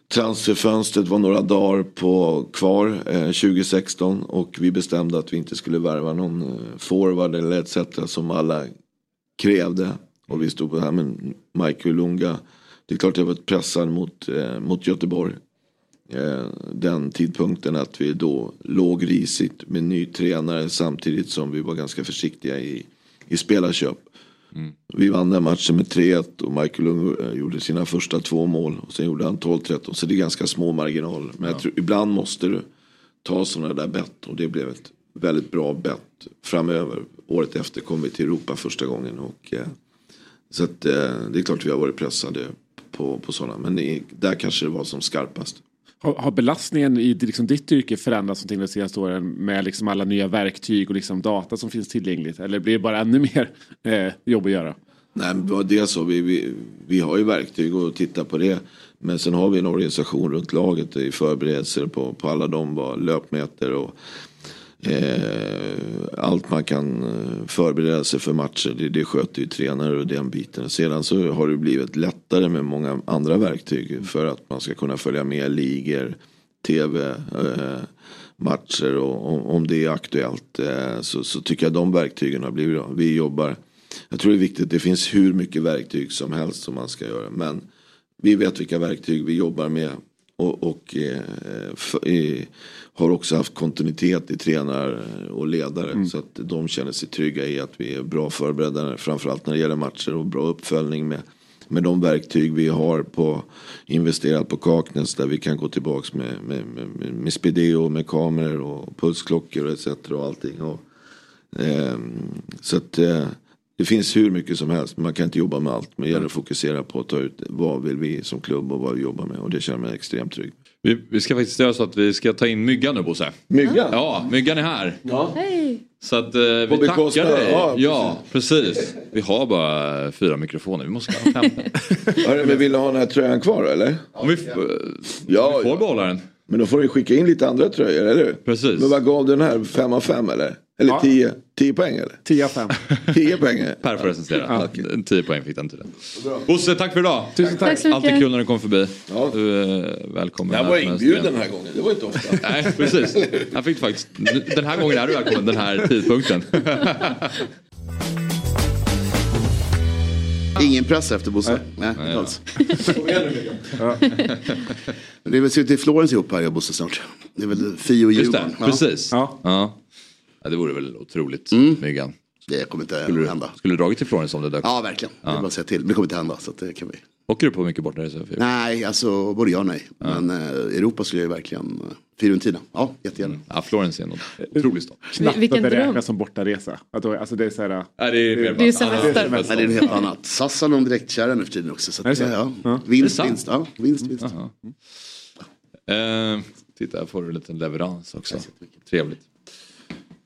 transferfönstret var några dagar på, kvar eh, 2016 och vi bestämde att vi inte skulle värva någon eh, forward eller etc. som alla krävde. Och vi stod på det här med Michael Lunga. Det är klart jag var pressad mot, eh, mot Göteborg. Eh, den tidpunkten att vi då låg risigt med ny tränare samtidigt som vi var ganska försiktiga i, i spelarköp. Vi vann den matchen med 3-1 och Michael Lung eh, gjorde sina första två mål. Och sen gjorde han 12-13 så det är ganska små marginaler. Men jag tror, ibland måste du ta sådana där bett och det blev ett väldigt bra bett framöver. Året efter kom vi till Europa första gången. Och, eh, så att, eh, det är klart vi har varit pressade på, på sådana. Men det, där kanske det var som skarpast. Har, har belastningen i liksom ditt yrke förändrats någonting de senaste åren med liksom alla nya verktyg och liksom data som finns tillgängligt? Eller blir det bara ännu mer eh, jobb att göra? Nej, men så. Vi, vi, vi har ju verktyg och titta på det. Men sen har vi en organisation runt laget i förberedelser på, på alla de löpmeter och Eh, allt man kan eh, förbereda sig för matcher. Det, det sköter ju tränare och den biten. Sedan så har det blivit lättare med många andra verktyg för att man ska kunna följa med ligor, tv, eh, matcher och om, om det är aktuellt eh, så, så tycker jag de verktygen har blivit bra. Vi jobbar jag tror det är viktigt, det finns hur mycket verktyg som helst som man ska göra. Men vi vet vilka verktyg vi jobbar med. Och, och eh, för, eh, har också haft kontinuitet i tränare och ledare. Så att de känner sig trygga i att vi är bra förberedda. Framförallt när det gäller matcher och bra uppföljning med med de verktyg vi har på investerat på Kaknäs där vi kan gå tillbaks med, med, med, med Spideo, med kameror och pulsklockor och etc. och allting. Och, ehm, så att eh, det finns hur mycket som helst. Man kan inte jobba med allt. Men det gäller att fokusera på att ta ut vad vill vi som klubb och vad vi jobbar med. Och det känner mig extremt trygg. Vi, vi ska faktiskt göra så att vi ska ta in Myggan nu Bosse. Myggan? Ja, Myggan är här. Ja. Hej! Så att eh, vi På bekostnad- tackar dig. ja, Ja, precis. Vi har bara fyra mikrofoner. Vi måste ha fem. Hörru, men vill du ha den här tröjan kvar eller? Om vi, Ja, vi får behålla den. men då får du skicka in lite andra tröjor, eller hur? Precis. Men vad gav du den här? Fem av fem eller? Eller Ja. tio? Tio poäng eller? 10 av 5. Tio poäng? Per får recensera. 10 poäng fick den tydligen. Bosse, tack för idag. Tusen tack. Tack Alltid kul när du kommer förbi. Ja. Du är välkommen. Jag var inbjuden den här gången, det var inte ofta. Nej, precis. Jag fick faktiskt, den här gången är du välkommen den här tidpunkten. Ingen press efter Bosse. Nej, inte alls. Det är väl ska till Florens ihop här jag och Bosse snart. Det är väl Fi och Just det, Djurgården. Ja, precis. Ja. Ja. Ja, det vore väl otroligt, Myggan. Det kommer inte Skulle du, hända. skulle du dragit till Florens om det dök? Ja, verkligen. Det är bara att säga till. Men det kommer inte hända. Så att det kan vi. Åker du på mycket bortaresor? Nej, alltså både ja och nej. Men eh, Europa skulle jag verkligen... Uh, Fiorentina. Ja, jättegärna. Ja, Florens är en otrolig stad. Knappt Vilken att beräkna dröm. som bortaresa. Att alltså det är så här, Nej, det är mer Det är bara- semester. Nej, det är något helt annat. SAS har någon direktkära nu för tiden också. Så det att, så? ja, Ja. ja. Vinst, vinst. Ja, vinst, vinst. Eh, titta, här får du en liten leverans också. Trevligt.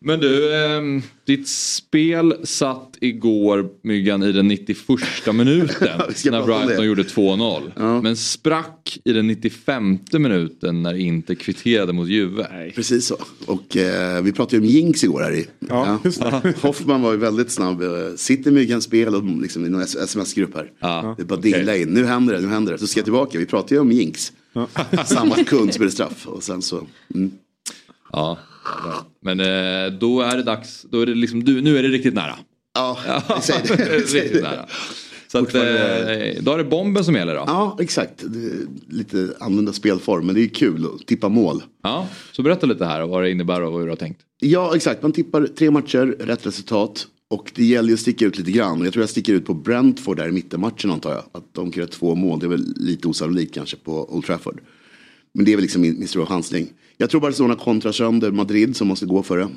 Men du, ehm, ditt spel satt igår, Myggan, i den 91 minuten. När Brighton gjorde 2-0. Men sprack i den 95 minuten när inte kvitterade mot Juve. Precis så. Och eh, vi pratade ju om jinx igår här i. Ja, det. Hoffman var ju väldigt snabb. Eh, Sitter Myggan spel och liksom i någon sms-grupp här. Ja, Det är bara okej. dilla in. Nu händer det, nu händer det. Så ska jag tillbaka. Vi pratade ju om jinx. Samma så blir det straff. Och sen så. Mm. Ja, men eh, då är det dags, då är det liksom, du, nu är det riktigt nära. Ja, säger riktigt nära. Så att, eh, då är det bomben som gäller då. Ja, exakt. Lite annorlunda spelform. Men det är kul att tippa mål. Ja, så berätta lite här vad det innebär och hur du har tänkt. Ja, exakt. Man tippar tre matcher, rätt resultat. Och det gäller att sticka ut lite grann. Och Jag tror jag sticker ut på Brentford där i mittenmatchen antar jag. Att de kan göra två mål. Det är väl lite osannolikt kanske på Old Trafford. Men det är väl liksom min, min stora chansning. Jag tror Barcelona kontrar sönder Madrid som måste gå för det.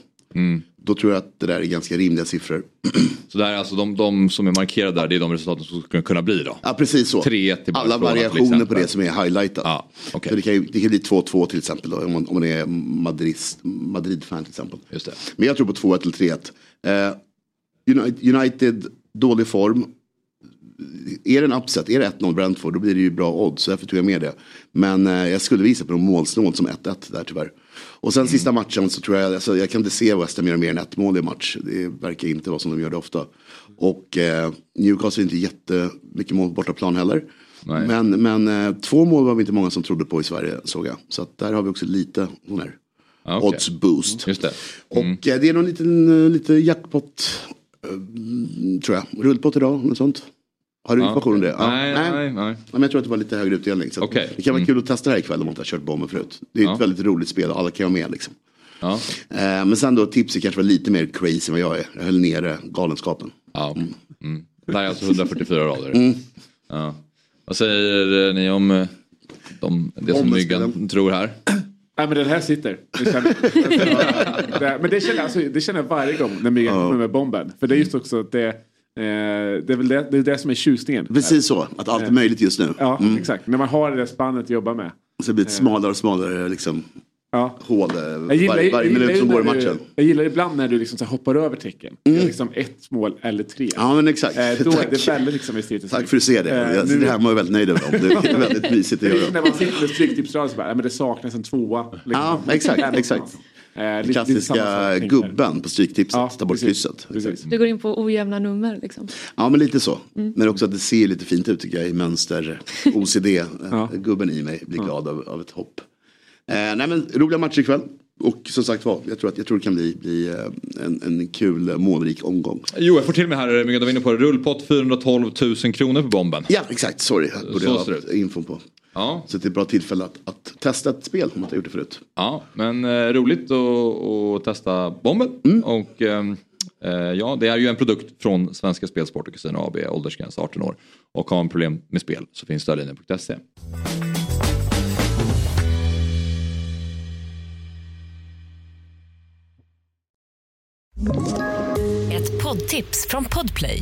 Då tror jag att det där är ganska rimliga siffror. Så det här är alltså de, de som är markerade där, det är de resultaten som skulle kunna bli då? Ja, precis så. 3-1 till Alla variationer på det som är highlightat. Ja, okej. Så det, kan ju, det kan bli 2-2 till exempel då, om, man, om man är Madrid, Madrid-fan till exempel. Just det. Men jag tror på 2-1 eller 3-1. Eh, United, dålig form. Är det en upset, är det 1-0 Brentford, då blir det ju bra odds. Så därför tog jag med det. Men eh, jag skulle visa på de målsnålt som 1-1 där tyvärr. Och sen sista matchen så tror jag, alltså, jag kan inte se West Ham göra mer än ett mål i en match. Det verkar inte vara som de gör det ofta. Och eh, Newcastle är inte jättemycket mål på bortaplan heller. Nej. Men, men eh, två mål var vi inte många som trodde på i Sverige såg jag. Så att där har vi också lite sån här Ja, okej. odds boost. Det. Och eh, det är någon liten, eh, lite jackpot, eh, tror jag. Rullpott idag, något sånt. Har du Ja. information om det? Ja. Nej, nej, nej. Men jag tror att det var lite högre utdelning. Så Okej. Det kan vara Mm. kul att testa det här ikväll om man inte har kört bomben förut. Det är Ja. ett väldigt roligt spel och alla kan vara med liksom. Ja. Eh, men sen då tipset kanske var lite mer crazy än vad jag är. Jag höll nere galenskapen. Ja. Mm. Det här är alltså 144 rader. Mm. Ja. Vad säger ni om eh, de, det som. Myggan tror här? Nej men den här sitter. Det känner, det, men det känner, alltså, det känner jag varje gång när Myggan kommer med bomben. För det är just också att det, eh, det är väl det, det, är det som är tjusningen. Precis så, att allt är möjligt just nu. Ja, Mm. exakt. När man har det där spannet att jobba med. Så det blir ett smalare och smalare liksom, Ja. hål eh, Jag gillar, varje, varje jag minut som går i matchen. Du, jag gillar ibland när du liksom så hoppar över tecken. Det är Liksom ett mål eller tre. Ja men exakt. Eh, då är det Tack. väldigt liksom estetiskt. Tack för att du ser det. Eh, Jag- nu- Det här var jag väldigt nöjd över. Det är väldigt mysigt att Det göra. när man sitter med stryktipsraden så bara, men det saknas en tvåa. Liksom. Ja, exakt, exakt. Eh, Den lite- klassiska jag. gubben på Stryktipset, Ja, ta bort krysset. Du går in på ojämna nummer liksom. Ja men lite så. Mm. Men också att det ser lite fint ut tycker jag i mönster. OCD, gubben i mig blir glad av, av ett hopp. Eh, nej men roliga matcher ikväll. Och som sagt var, jag tror att jag tror det kan bli, bli eh, en, en kul eh, målrik omgång. Jo, jag får till mig här, Myggan, du var inne på det. Rullpott 412 000 kronor på bomben. Ja exakt, sorry. Jag borde Så ha det haft infon på. Ja, Så det är ett bra tillfälle att, att testa ett spel om man inte gjort det förut. ja men eh, roligt att, testa bomben. Mm. Och ehm, Eh, ja, det är ju en produkt från Svenska Spelsport och Casino AB, åldersgräns 18 år. Och har man problem med spel så finns stödlinjen.se. Ett poddtips från Podplay.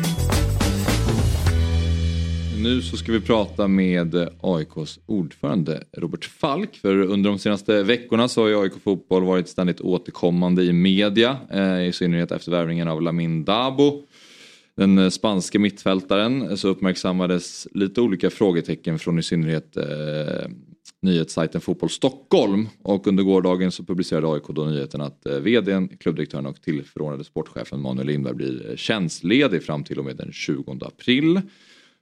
Nu så ska vi prata med AIKs ordförande Robert Falk. För under de senaste veckorna så har ju AIK fotboll varit ständigt återkommande i media. Eh, I synnerhet efter värvningen av Lamin Dabo. Den eh, spanska mittfältaren eh, så uppmärksammades lite olika frågetecken från i synnerhet eh, nyhetssajten Fotboll Stockholm. Och under gårdagen så publicerade AIK då nyheten att eh, vdn, klubbdirektören och tillförordnade sportchefen Manuel Lindberg blir eh, tjänstledig fram till och med den 20 april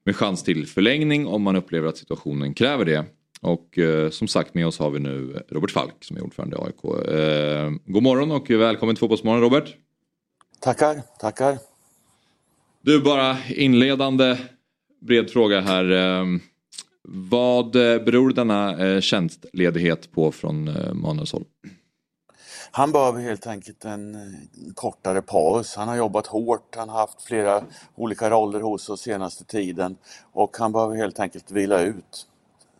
med chans till förlängning om man upplever att situationen kräver det. Och eh, som sagt med oss har vi nu Robert Falk som är ordförande i AIK. Eh, god morgon och välkommen till Fotbollsmorgon Robert. Tackar, tackar. Du bara inledande bred fråga här. Eh, vad beror denna eh, tjänstledighet på från eh, Manuels håll? Han behöver helt enkelt en kortare paus. Han har jobbat hårt, han har haft flera olika roller hos oss senaste tiden och han behöver helt enkelt vila ut.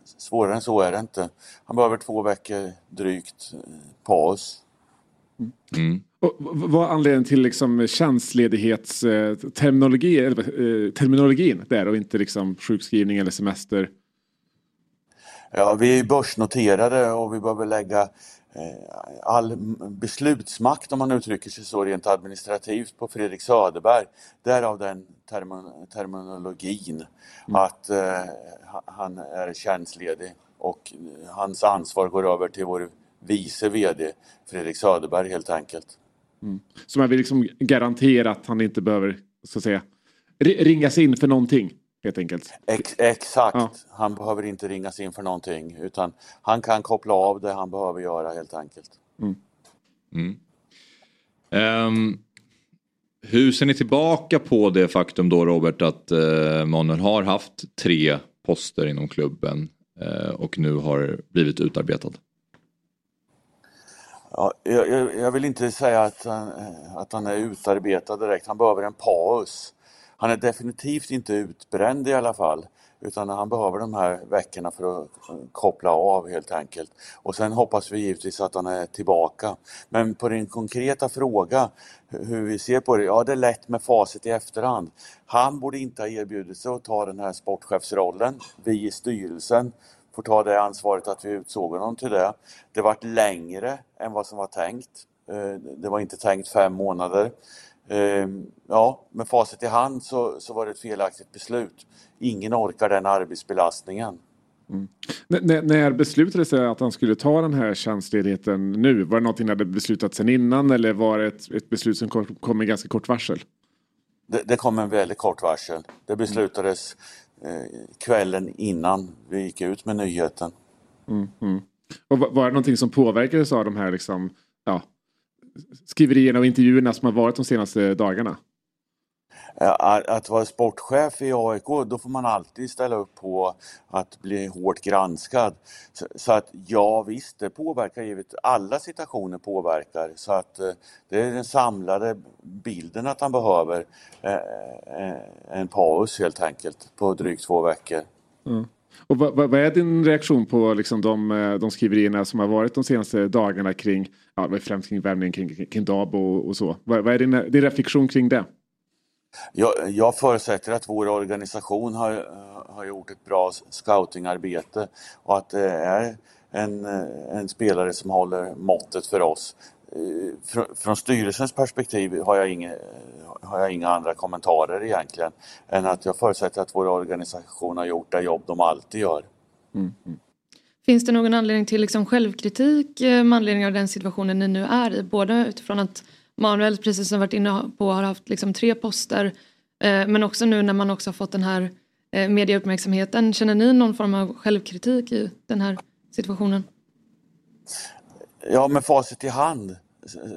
Svårare än så är det inte. Han behöver två veckor drygt paus. Mm. Och vad är anledningen till liksom tjänstledighetsterminologi, eh, terminologin där och inte liksom sjukskrivning eller semester? Ja, vi är börsnoterade och vi behöver lägga Eh, all beslutsmakt, om man uttrycker sig så rent administrativt, på Fredrik Söderberg. Därav den term terminologin mm. att eh, han är tjänstledig och hans ansvar går över till vår vice VD Fredrik Söderberg helt enkelt. Mm. Så man vill liksom garantera att han inte behöver så att säga ringas in för någonting? Helt enkelt. Ex exakt, ja. han behöver inte ringas in för någonting utan han kan koppla av det han behöver göra helt enkelt. Mm. Mm. Um, hur ser ni tillbaka på det faktum då Robert att uh, Manuel har haft tre poster inom klubben uh, och nu har blivit utarbetad? Ja, jag, jag, vill inte säga att han, att han är utarbetad direkt, han behöver en paus. Han är definitivt inte utbränd i alla fall utan han behöver de här veckorna för att eh, koppla av helt enkelt. Och sen hoppas vi givetvis att han är tillbaka. Men på din konkreta fråga hur vi ser på det, ja det är lätt med facit i efterhand. Han borde inte ha erbjudit sig att ta den här sportchefsrollen. Vi i styrelsen får ta det ansvaret att vi utsåg honom till det. Det vart längre än vad som var tänkt. Eh, det var inte tänkt fem månader. Ehm, ja, med facit i hand så, så var det ett felaktigt beslut. Ingen orkar den arbetsbelastningen. Mm. när beslutades det att han skulle ta den här tjänstledigheten nu? Var det någonting ni hade beslutat sen innan eller var det ett, ett beslut som kom, kom med ganska kort varsel? Det, det kom en väldigt kort varsel. Det beslutades eh, kvällen innan vi gick ut med nyheten. Mm, mm. Och var, var det någonting som påverkades av de här liksom, ja, skriverierna och intervjuerna som har varit de senaste dagarna? Att vara sportchef i AIK, då får man alltid ställa upp på att bli hårt granskad. Så att ja visst, det påverkar givet. Alla situationer påverkar. Så att eh, det är den samlade bilden att han behöver eh, eh, en paus helt enkelt på drygt två veckor. Mm. Och vad, vad, är din reaktion på liksom de, de skriverierna som har varit de senaste dagarna kring, ja, främst kring värvningen kring, kring, kring Dabo och, och, så? Vad, vad är din, din reflektion kring det? Jag, jag förutsätter att vår organisation har, har gjort ett bra scoutingarbete och att det är en, en spelare som håller måttet för oss. Från, från styrelsens perspektiv har jag, inga, har jag inga andra kommentarer egentligen än att jag förutsätter att vår organisation har gjort det jobb de alltid gör. Mm. Finns det någon anledning till liksom självkritik eh, med anledning av den situationen ni nu är i? Både utifrån att Manuel, precis som varit inne på, har haft liksom tre poster eh, men också nu när man också har fått den här eh, medieuppmärksamheten. Känner ni någon form av självkritik i den här situationen? Ja, med facit i hand,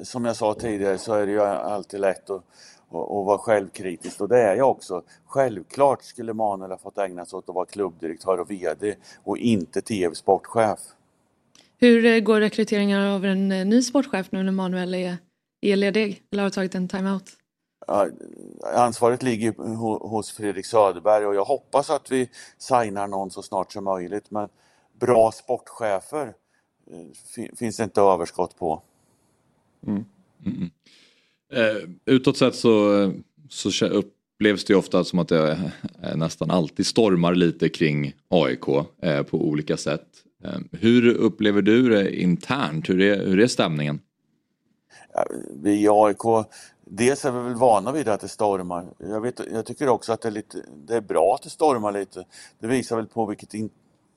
som jag sa tidigare, så är det ju alltid lätt att, att vara självkritisk och det är jag också. Självklart skulle Manuel ha fått ägna sig åt att vara klubbdirektör och VD och inte tv-sportchef. Hur eh, går rekryteringen av en eh, ny sportchef nu när Manuel är, är ledig eller har tagit en timeout? Ja, ansvaret ligger hos Fredrik Söderberg och jag hoppas att vi signar någon så snart som möjligt men bra sportchefer eh, finns det inte överskott på. Mm. Mm. Eh, utåt sett så, eh, så upplevs det ju ofta som att det eh, eh, nästan alltid stormar lite kring AIK eh, på olika sätt. Eh, hur upplever du det internt? Hur är, hur är stämningen? Vi i AIK, dels är vi väl vana vid att det stormar. Jag, vet, jag tycker också att det är, lite, det är bra att det stormar lite. Det visar väl på vilket in,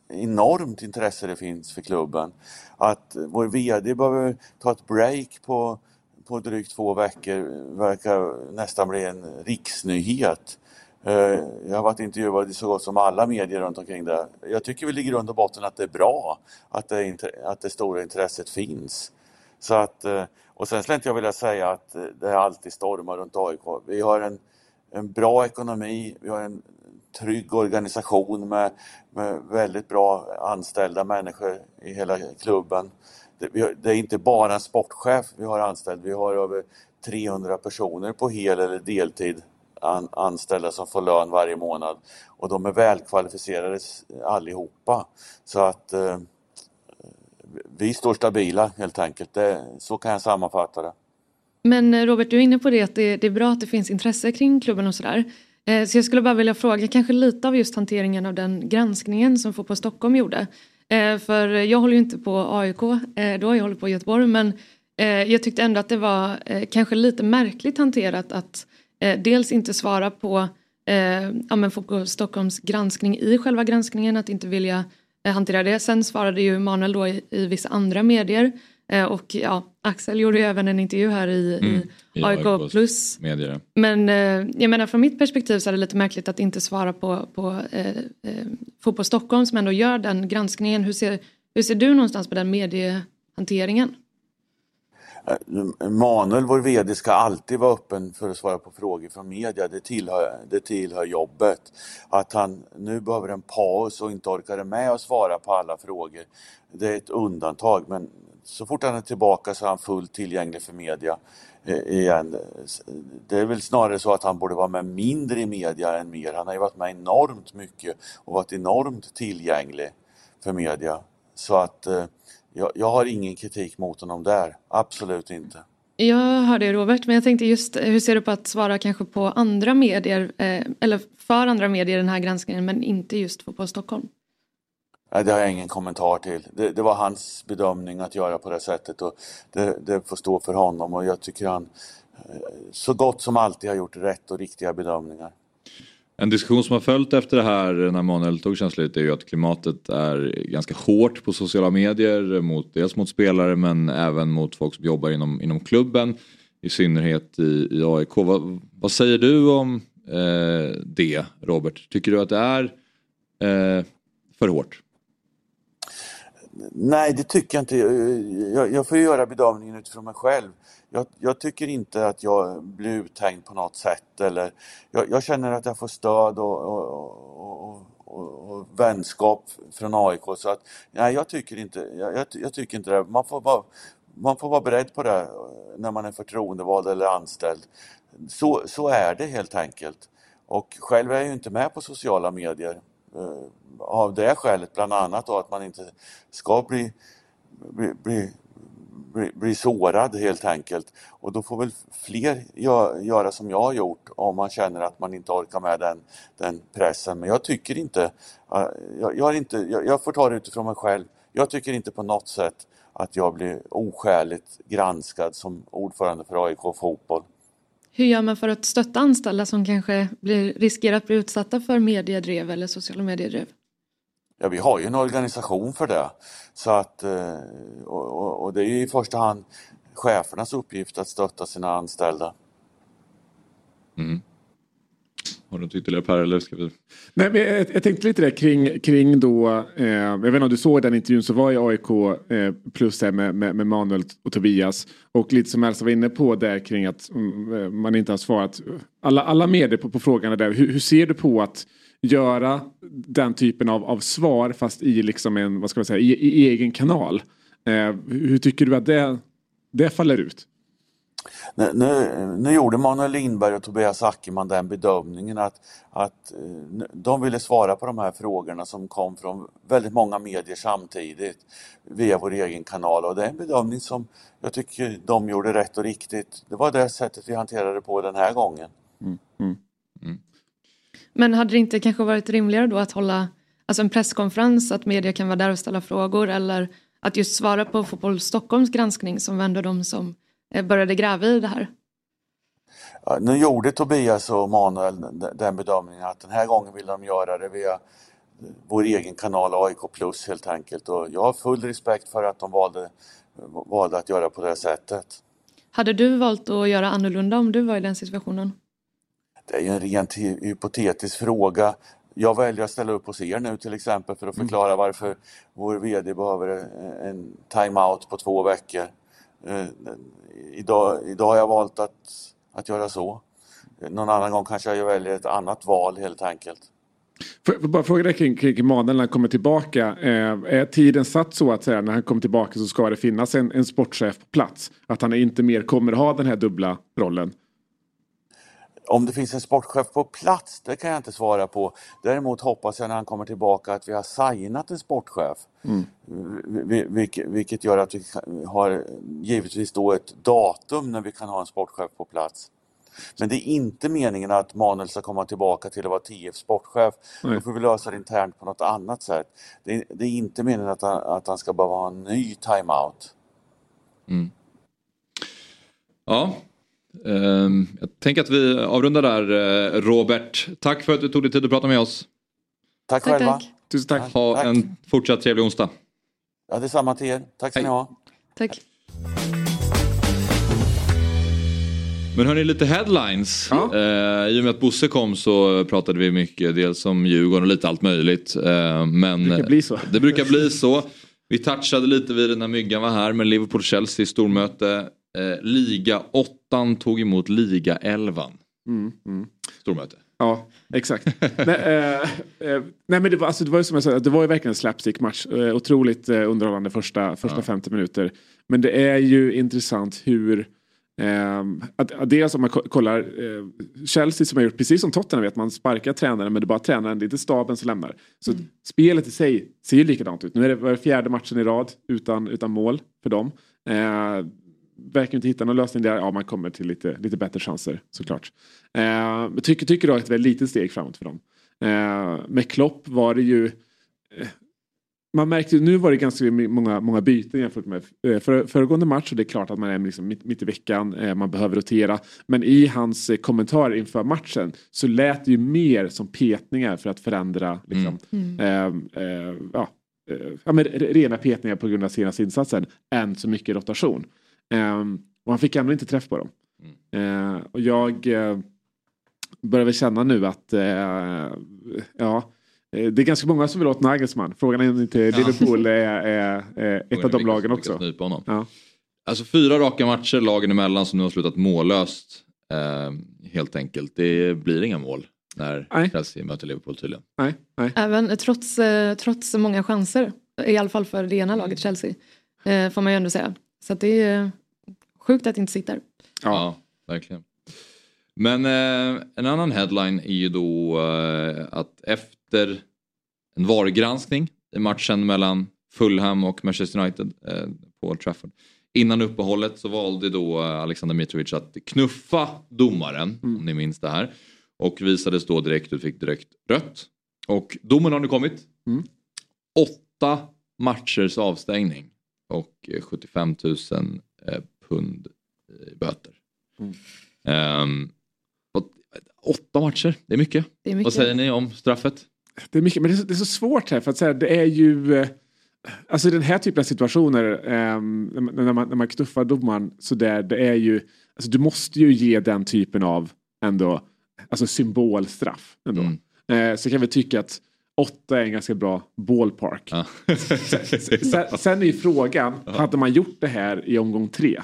enormt intresse det finns för klubben. Att vår VD behöver ta ett break på, på drygt två veckor verkar nästan bli en riksnyhet. Eh, jag har varit intervjuad i så gott som alla medier runt omkring det. Jag tycker väl i grund och botten att det är bra att det, att det stora intresset finns. Så att, eh, och sen skulle inte jag vilja säga att det alltid stormar runt AIK. Vi har en, en bra ekonomi, vi har en trygg organisation med, med väldigt bra anställda människor i hela klubben. Det, det, är inte bara en sportchef vi har anställd, vi har över 300 personer på hel eller deltid an, anställda som får lön varje månad och de är välkvalificerade allihopa. Så att eh, vi står stabila helt enkelt, det, så kan jag sammanfatta det. Men eh, Robert, du är inne på det att det, det är bra att det finns intresse kring klubben och sådär. Eh, så jag skulle bara vilja fråga kanske lite av just hanteringen av den granskningen som Fotboll Stockholm gjorde. Eh, för jag håller ju inte på AIK eh, då, jag håller på Göteborg men jag tyckte ändå att det var kanske lite märkligt hanterat att dels inte svara på ja, men Fotboll Stockholms granskning i själva granskningen, att inte vilja hantera det. Sen svarade ju Manuel då i, i vissa andra medier och ja, Axel gjorde ju även en intervju här i, mm, i AIK plus. Medier. Men eh, jag menar från mitt perspektiv så är det lite märkligt att inte svara på, på eh, eh, Fotboll Stockholm som ändå gör den granskningen. Hur ser, hur ser du någonstans på den mediehanteringen? Eh, Manuel, vår VD, ska alltid vara öppen för att svara på frågor från media. Det tillhör, det tillhör jobbet. Att han nu behöver en paus och inte orkar med att svara på alla frågor, det är ett undantag. Men så fort han är tillbaka så är han fullt tillgänglig för media eh, igen. Det är väl snarare så att han borde vara med mindre i media än mer. Han har ju varit med enormt mycket och varit enormt tillgänglig för media. Så att eh, jag, jag har ingen kritik mot honom där, absolut inte. Jag hör det Robert, men jag tänkte just eh, hur ser du på att svara kanske på andra medier eh, eller för andra medier i den här granskningen men inte just på Stockholm? Nej, det har jag ingen kommentar till. Det, det, var hans bedömning att göra på det sättet och det, det får stå för honom och jag tycker han eh, så gott som alltid har gjort rätt och riktiga bedömningar. En diskussion som har följt efter det här när Manuel tog känsligt är ju att klimatet är ganska hårt på sociala medier. Mot, dels mot spelare men även mot folk som jobbar inom, inom klubben. I synnerhet i, i AIK. Vad, vad säger du om eh, det Robert? Tycker du att det är eh, för hårt? Nej, det tycker jag inte. Jag, jag får göra bedömningen utifrån mig själv. Jag, jag, tycker inte att jag blir uthängd på något sätt. Eller, jag, jag känner att jag får stöd och, och, och, och, vänskap från AIK. Så att, nej, jag tycker inte, jag, jag, tycker inte det. Man får, vara, man får vara beredd på det när man är förtroendevald eller anställd. Så, så är det helt enkelt. Och själv är jag ju inte med på sociala medier. Eh, av det skälet bland annat då att man inte ska bli, bli, bli, bli, bli sårad helt enkelt. Och då får väl fler göra som jag har gjort om man känner att man inte orkar med den, den pressen. Men jag tycker inte, eh, jag, jag, inte jag, jag får ta det utifrån mig själv, jag tycker inte på något sätt att jag blir oskäligt granskad som ordförande för AIK Fotboll. Hur gör man för att stötta anställda som kanske blir, riskerar att bli utsatta för mediedrev eller sociala mediedrev? Ja, vi har ju en organisation för det. Så att, eh, och, och det är ju i första hand chefernas uppgift att stötta sina anställda. Mm. Har du något ytterligare Per eller ska vi? Nej, men jag, jag tänkte lite där kring, kring då, eh, jag vet inte om du såg den intervjun som var i AIK eh, plus här med, med, med Manuel och Tobias. Och lite som Elsa var inne på där kring att mm, man inte har svarat alla, alla medier på, på frågan där. Hur, hur ser du på att göra den typen av, av svar fast i liksom en, vad ska man säga, i, i egen kanal? Eh, hur tycker du att det, det faller ut? Nu, nu, nu gjorde Manuel Lindberg och Tobias Ackerman den bedömningen att, att eh, de ville svara på de här frågorna som kom från väldigt många medier samtidigt via vår egen kanal och det är en bedömning som jag tycker de gjorde rätt och riktigt. Det var det sättet vi hanterade det på den här gången. Mm. Mm. Mm. Men hade det inte kanske varit rimligare då att hålla alltså en presskonferens, att media kan vara där och ställa frågor eller att just svara på Fotboll Stockholms granskning som vänder dem som började gräva i det här? Ja, nu gjorde Tobias och Manuel den bedömningen att den här gången vill de göra det via vår egen kanal AIK Plus helt enkelt och jag har full respekt för att de valde, valde att göra på det sättet. Hade du valt att göra annorlunda om du var i den situationen? Det är ju en rent hypotetisk fråga. Jag väljer att ställa upp hos er nu till exempel för att Mm. förklara varför vår VD behöver en time-out på två veckor. Eh, Idag, idag har jag valt att, att göra så. Någon annan gång kanske jag väljer ett annat val helt enkelt. Får jag bara fråga dig kring, kring Manuel när han kommer tillbaka. Eh, är tiden satt så att säga när han kommer tillbaka så ska det finnas en, en sportchef på plats? Att han inte mer kommer ha den här dubbla rollen? Om det finns en sportchef på plats, det kan jag inte svara på. Däremot hoppas jag när han kommer tillbaka att vi har signat en sportchef. Mm. Vi- vi- Vilket gör att vi har givetvis då ett datum när vi kan ha en sportchef på plats. Men det är inte meningen att Manuel ska komma tillbaka till att vara TF sportchef. Nej. Då får vi lösa det internt på något annat sätt. Det är, det är inte meningen att han, att han ska behöva ha en ny timeout. Mm. Ja, jag tänker att vi avrundar där eh, Robert. Tack för att du tog dig tid att prata med oss. Tack, Tack, själva. tack. Tusen tack. Ha Tack. en fortsatt trevlig onsdag. Ja, detsamma till er. Tack ska Hej. ni ha. Tack. Men hörni, lite headlines. Ja. Eh, I och med att Bosse kom så pratade vi mycket, dels om Djurgården och lite allt möjligt. Eh, men Det brukar bli så. det brukar bli så. Vi touchade lite vid det när Myggan var här, men Liverpool-Chelsea stormöte. Eh, Liga 8 tog emot Liga 11. Mm, mm. Stormöte. Ja, exakt. nej, eh, eh, nej men det var, alltså, det var ju som jag sa, det var ju verkligen en slapstick-match. Eh, otroligt eh, underhållande första, första Ja. 50 minuter. Men det är ju intressant hur ehm, att, att dels om man ko- kollar eh, Chelsea som har gjort precis som Tottenham vet man sparkar tränaren men det är bara tränaren, det är inte staben som lämnar. Så spelet i sig ser ju likadant ut. Nu är det fjärde matchen i rad utan, utan mål för dem. Verkar inte hitta någon lösning där. Ja, man kommer till lite, lite bättre chanser såklart. Eh, men tycker, tycker då att det var ett litet steg framåt för dem. Eh, med Klopp var det ju eh, man märkte nu var det ganska många, många byten jämfört med eh, för, föregående match och det är klart att man är liksom mitt, mitt i veckan, eh, man behöver rotera. Men i hans eh, kommentar inför matchen så lät det ju mer som petningar för att förändra liksom, Mm. eh, eh, ja, eh, ja, men re- rena petningar på grund av senaste insatsen än så mycket rotation. Eh, och han fick ändå inte träff på dem. Eh, och jag eh, börjar väl känna nu att eh, ja, eh, det är ganska många som vill åt Nagelsmann. Frågan är om inte Liverpool är, är, är ett av de lagen också. Ja. Alltså fyra raka matcher lagen emellan som nu har slutat mållöst. Eh, helt enkelt. Det blir inga mål när Nej. Chelsea möter Liverpool tydligen. Nej, nej. Även trots, trots många chanser, i alla fall för det ena laget Chelsea, eh, får man ju ändå säga. Så att det är sjukt att det inte sitter. Ja, verkligen. Men eh, en annan headline är ju då eh, att efter en varugranskning i matchen mellan Fulham och Manchester United eh, på Old Trafford. Innan uppehållet så valde då eh, Alexander Mitrovic att knuffa domaren, om ni minns det här. Och visades då direkt ut, fick direkt rött. Och domen har nu kommit. Mm. Åtta matchers avstängning och eh, 75 000 eh, pund i böter. Mm. Och- åtta matcher, det är mycket. Det är mycket. Vad säger ni om straffet? Det är mycket, men det är, så, det är så svårt här för att säga, det är ju eh, Alltså den här typen av situationer ehm, när, man- när, man, när man knuffar domaren så där, det är ju Alltså du måste ju ge den typen av ändå alltså symbolstraff ändå. Mm. Eh, så kan vi tycka att åtta är en ganska bra ballpark. Ja. sen, sen är ju frågan, hade man gjort det här i omgång tre?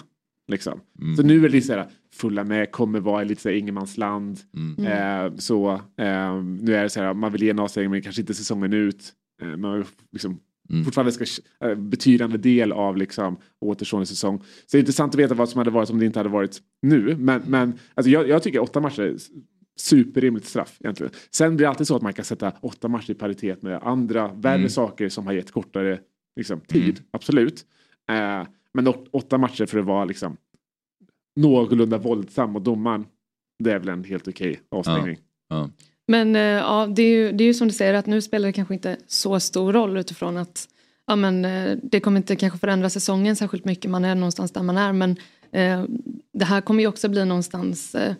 Liksom. Mm. Så nu är det lite såhär, fulla med kommer vara lite såhär ingenmansland. Mm. Eh, så eh, nu är det så här, man vill ge en avstängning men kanske inte säsongen ut. Eh, man liksom Mm. fortfarande ska eh, betydande del av liksom återstående säsong. Så det är intressant att veta vad som hade varit om det inte hade varit nu. Men, men alltså jag, jag tycker åtta matcher superrimligt straff egentligen. Sen blir det alltid så att man kan sätta åtta matcher i paritet med andra värre Mm. saker som har gett kortare liksom, tid. Absolut. Eh, men åt- åtta matcher för att vara liksom någorlunda våldsam och domaren det är väl en helt okej avstängning. Ja. Men eh, ja, det är, ju, det är ju som du säger att nu spelar det kanske inte så stor roll utifrån att ja, men, eh, det kommer inte kanske förändra säsongen särskilt mycket. Man är någonstans där man är. Men eh, det här kommer ju också bli någonstans eh,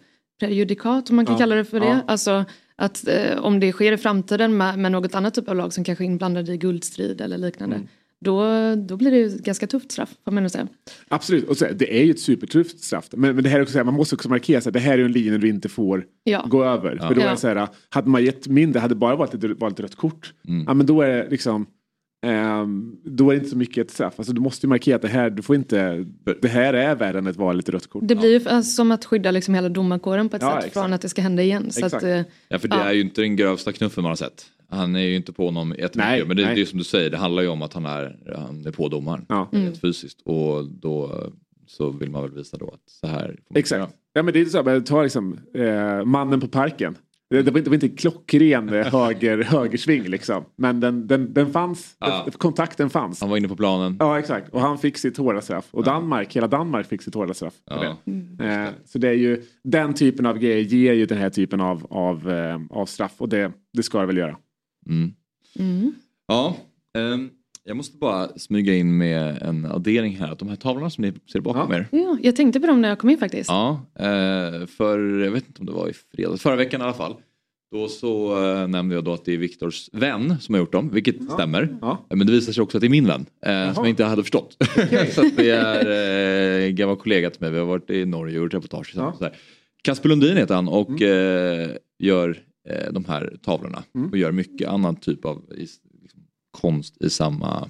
prejudikat om man kan Ja, kalla det för det. ja. Alltså att eh, om det sker i framtiden med, med något annat typ av lag som kanske är inblandade i guldstrid eller liknande. Mm. Då, då blir det ju ett ganska tufft straff får man säga. Absolut, och så, det är ju ett supertufft straff. Men, men det här är också, här, man måste också markera att det här är ju en linje du inte får Ja. gå över. Ja. För då är så här, hade man gett mindre, hade det bara varit ett, varit ett rött kort, Mm. ja men då är det liksom ehm, då är det inte så mycket ett straff. Alltså du måste ju markera att det här, du får inte, det här är värre än ett vanligt rött kort. Det blir ju alltså, som att skydda liksom hela domarkåren på ett Ja, sätt exakt. från att det ska hända igen. Så att, eh, Ja för det ja. är ju inte den grövsta knuffen man har sett. Han är ju inte på honom jättemycket. Nej, men det, nej. det är som du säger, det handlar ju om att han är, han är på domaren. Ja. Rent Mm. fysiskt. Och då så vill man väl visa då att så här Exakt. Ja, men det är så här, ta liksom, eh, mannen på parken. Det, det, var inte, det var inte klockren eh, höger, högersving liksom. Men den, den, den fanns, Ja. den, kontakten fanns. Han var inne på planen. Ja exakt, och han fick sitt hårda straff. Och Danmark, hela Danmark fick sitt hårda straff. Ja. det. Eh, så det är ju, den typen av grejer ger ju den här typen av, av, eh, av straff. Och det, det ska det väl göra. Mm. Mm. Ja, ehm, jag måste bara smyga in med en addering här. Att de här tavlorna som ni ser bakom er. Ja, jag tänkte på dem när jag kom in faktiskt. Ja, eh, för jag vet inte om det var i fredags, förra veckan i alla fall. Då så eh, nämnde jag då att det är Viktors vän som har gjort dem, vilket stämmer. Eh, Men det visar sig också att det är min vän, eh, som jag inte hade förstått. så att det är en gammal kollega till mig, vi har varit i Norge och gjort reportage tillsammans. Ja. Kasper Lundin heter han och eh, gör de här tavlorna. Mm. Och gör mycket annan typ av konst i samma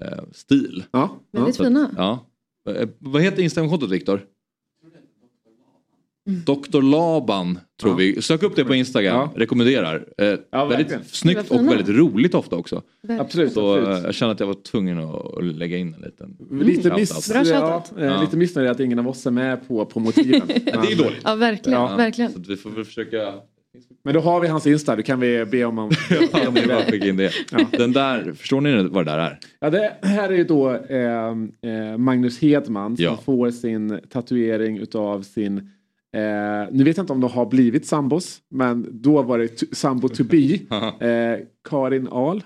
eh, stil. Ja. Väldigt Så fina. Ja. Eh, Vad heter Instagramkontot Viktor? Mm. Dr Laban tror vi. Sök upp det på Instagram. Rekommenderar. Eh, verkligen. väldigt snyggt Vad och fina. väldigt roligt ofta också. Absolut, Så absolut. eh, jag känner att jag var tvungen att, att lägga in en liten Lite, shoutout. miss, ja, eh, lite missnöjd att ingen av oss är med på, på motiven. det är dåligt. Ja, verkligen. Ja. verkligen. Så att vi får väl försöka Men då har vi hans Insta, då kan vi be om... om Ja, bara skicka in det. Den där, förstår ni vad det där är? Ja, det här är ju då eh, eh, Magnus Hedman som Ja. får sin tatuering utav sin eh, nu vet jag inte om de har blivit sambos men då var det sambo to be eh, Karin Ahl.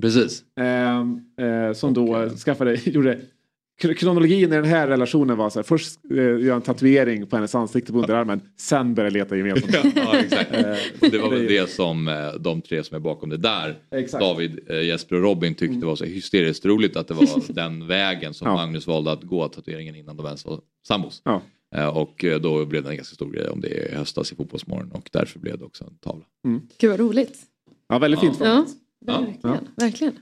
Precis. Eh, eh, som då skaffade, gjorde Kronologin i den här relationen var så här, först eh, gör en tatuering på hennes ansikte på underarmen, sen börjar leta gemensamt. Ja, exakt. Eh, Det var väl det- som eh, de tre som är bakom det där, Exakt. Mm. David, eh, Jesper och Robin tyckte var så hysteriskt roligt att det var den vägen som Ja. Magnus valde att gå tatueringen innan de ens var sambos. Ja. Och då blev det en ganska stor grej om det i höstas i Fotbollsmorgon och därför blev det också en tavla. Gud vad roligt. Ja, väldigt fint. Ja, Ja. verkligen. verkligen.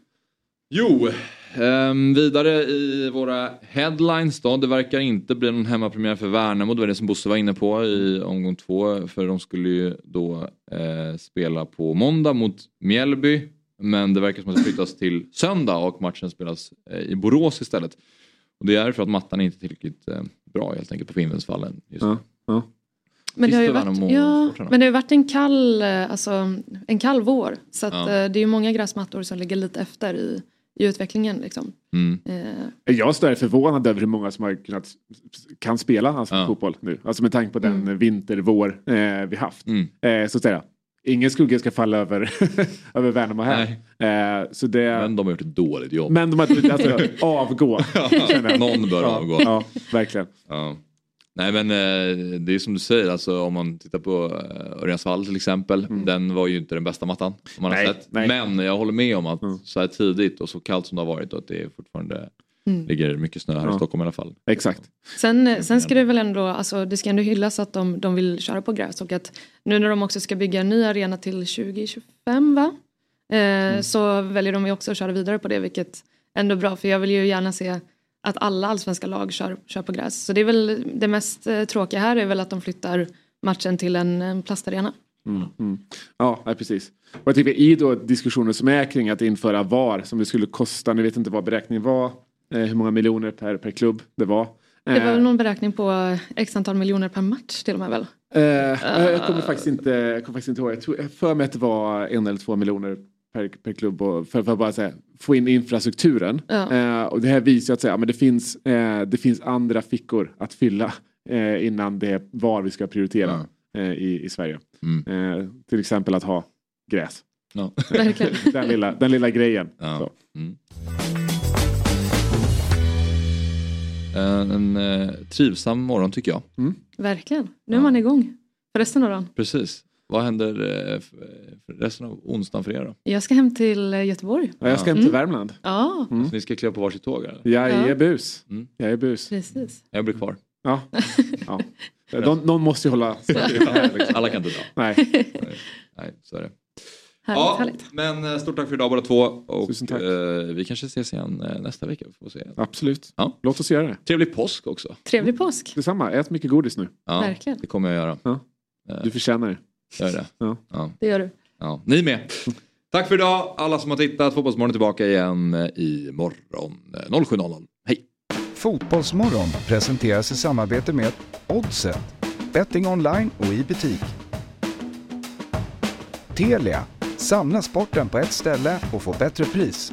Jo, ehm, vidare i våra headlines då. Det verkar inte bli någon hemmapremiär för Värnamo. Det var det som Bosse var inne på i omgång två. För de skulle ju då eh, spela på måndag mot Mjällby. Men det verkar som att det flyttas till söndag och matchen spelas eh, i Borås istället. Och det är för att mattan är inte tillräckligt eh, bra helt enkelt på Finnvedsvallen. Ja, ja. Men det, har ju varit, Värnamo ja, men det har ju varit en kall, eh, alltså, en kall vår. Så att, Ja. det är ju många gräsmattor som ligger lite efter i, i utvecklingen. Liksom. Mm. Eh, Jag är förvånad över hur många som har kunnat, kan spela alltså, Ja. fotboll nu. Alltså med tanke på den Mm. vinter, vår eh, vi haft. Mm. Eh, så att säga. Ingen skugga ska falla över, över Värnamo här. Eh, så det, men, Men de har gjort ett dåligt jobb. de har alltså, avgå. Någon bör ja, avgå. Ja, verkligen. Ja. Nej men eh, det är som du säger, alltså, om man tittar på uh, Örjansvall till exempel. Den var ju inte den bästa mattan. Man Nej, har sett. nej. Men jag håller med om att så här tidigt och så kallt som det har varit och att det fortfarande Mm. ligger mycket snö här i Ja. Stockholm i alla fall. Exakt. Sen, sen ska det väl ändå, alltså det ska ändå hyllas att de, de vill köra på gräs och att nu när de också ska bygga en ny arena till 2025 va? Eh, Så väljer de ju också att köra vidare på det vilket ändå är bra för jag vill ju gärna se att alla allsvenska lag kör, kör på gräs. Så det är väl det mest eh, tråkiga här är väl att de flyttar matchen till en, en plastarena. Mm, mm. Ja, precis. Och jag tycker i då diskussioner som är kring att införa VAR som det skulle kosta, ni vet inte vad beräkningen var, eh, hur många miljoner per, per klubb det var. Det var Eh, väl någon beräkning på x antal miljoner per match till och med väl? Eh, jag kommer faktiskt inte, jag kommer faktiskt inte ihåg. Jag tror jag för mig att det var en eller två miljoner per, per klubb och för, för att bara säga, få in infrastrukturen. Ja. Eh, och det här visar att säga, men det, finns, eh, det finns andra fickor att fylla eh, innan det är var vi ska prioritera eh, i, i Sverige. Eh, till exempel att ha gräs. Ja. Verkligen. den, lilla, den lilla grejen. Ja. Så. Mm. En, en eh, trivsam morgon tycker jag. Verkligen. Nu är man igång för resten av dagen. Precis. Vad händer eh, för resten av onsdagen för er då? Jag ska hem till eh, Göteborg. Ja, jag ska hem till Värmland. Ja, Mm. Så ni ska kliva på varsitt tåg? Eller? Jag är Ja. bus. Mm. Jag är bus. precis. Jag blir kvar. Ja. ja. Någon, någon måste ju hålla liksom. Alla kan inte dra. Nej. Nej, så är det. Härligt, ja, härligt. men eh, stort tack för idag båda två. Och Tusen tack. eh, vi kanske ses igen eh, nästa vecka. Får se. Absolut. Ja. Låt oss göra det. Trevlig påsk också. Trevlig påsk. Detsamma. Ät mycket godis nu. Ja, Verkligen. Det kommer jag göra. Ja. Eh, Du förtjänar det. Gör det. Ja. Ja. Det gör du. Ja, ni med. Tack för idag alla som har tittat. Fotbollsmorgon är tillbaka igen eh, imorgon eh, 07.00. Hej! Fotbollsmorgon presenteras i samarbete med Oddset, betting online och i butik. Telia, samla sporten på ett ställe och få bättre pris.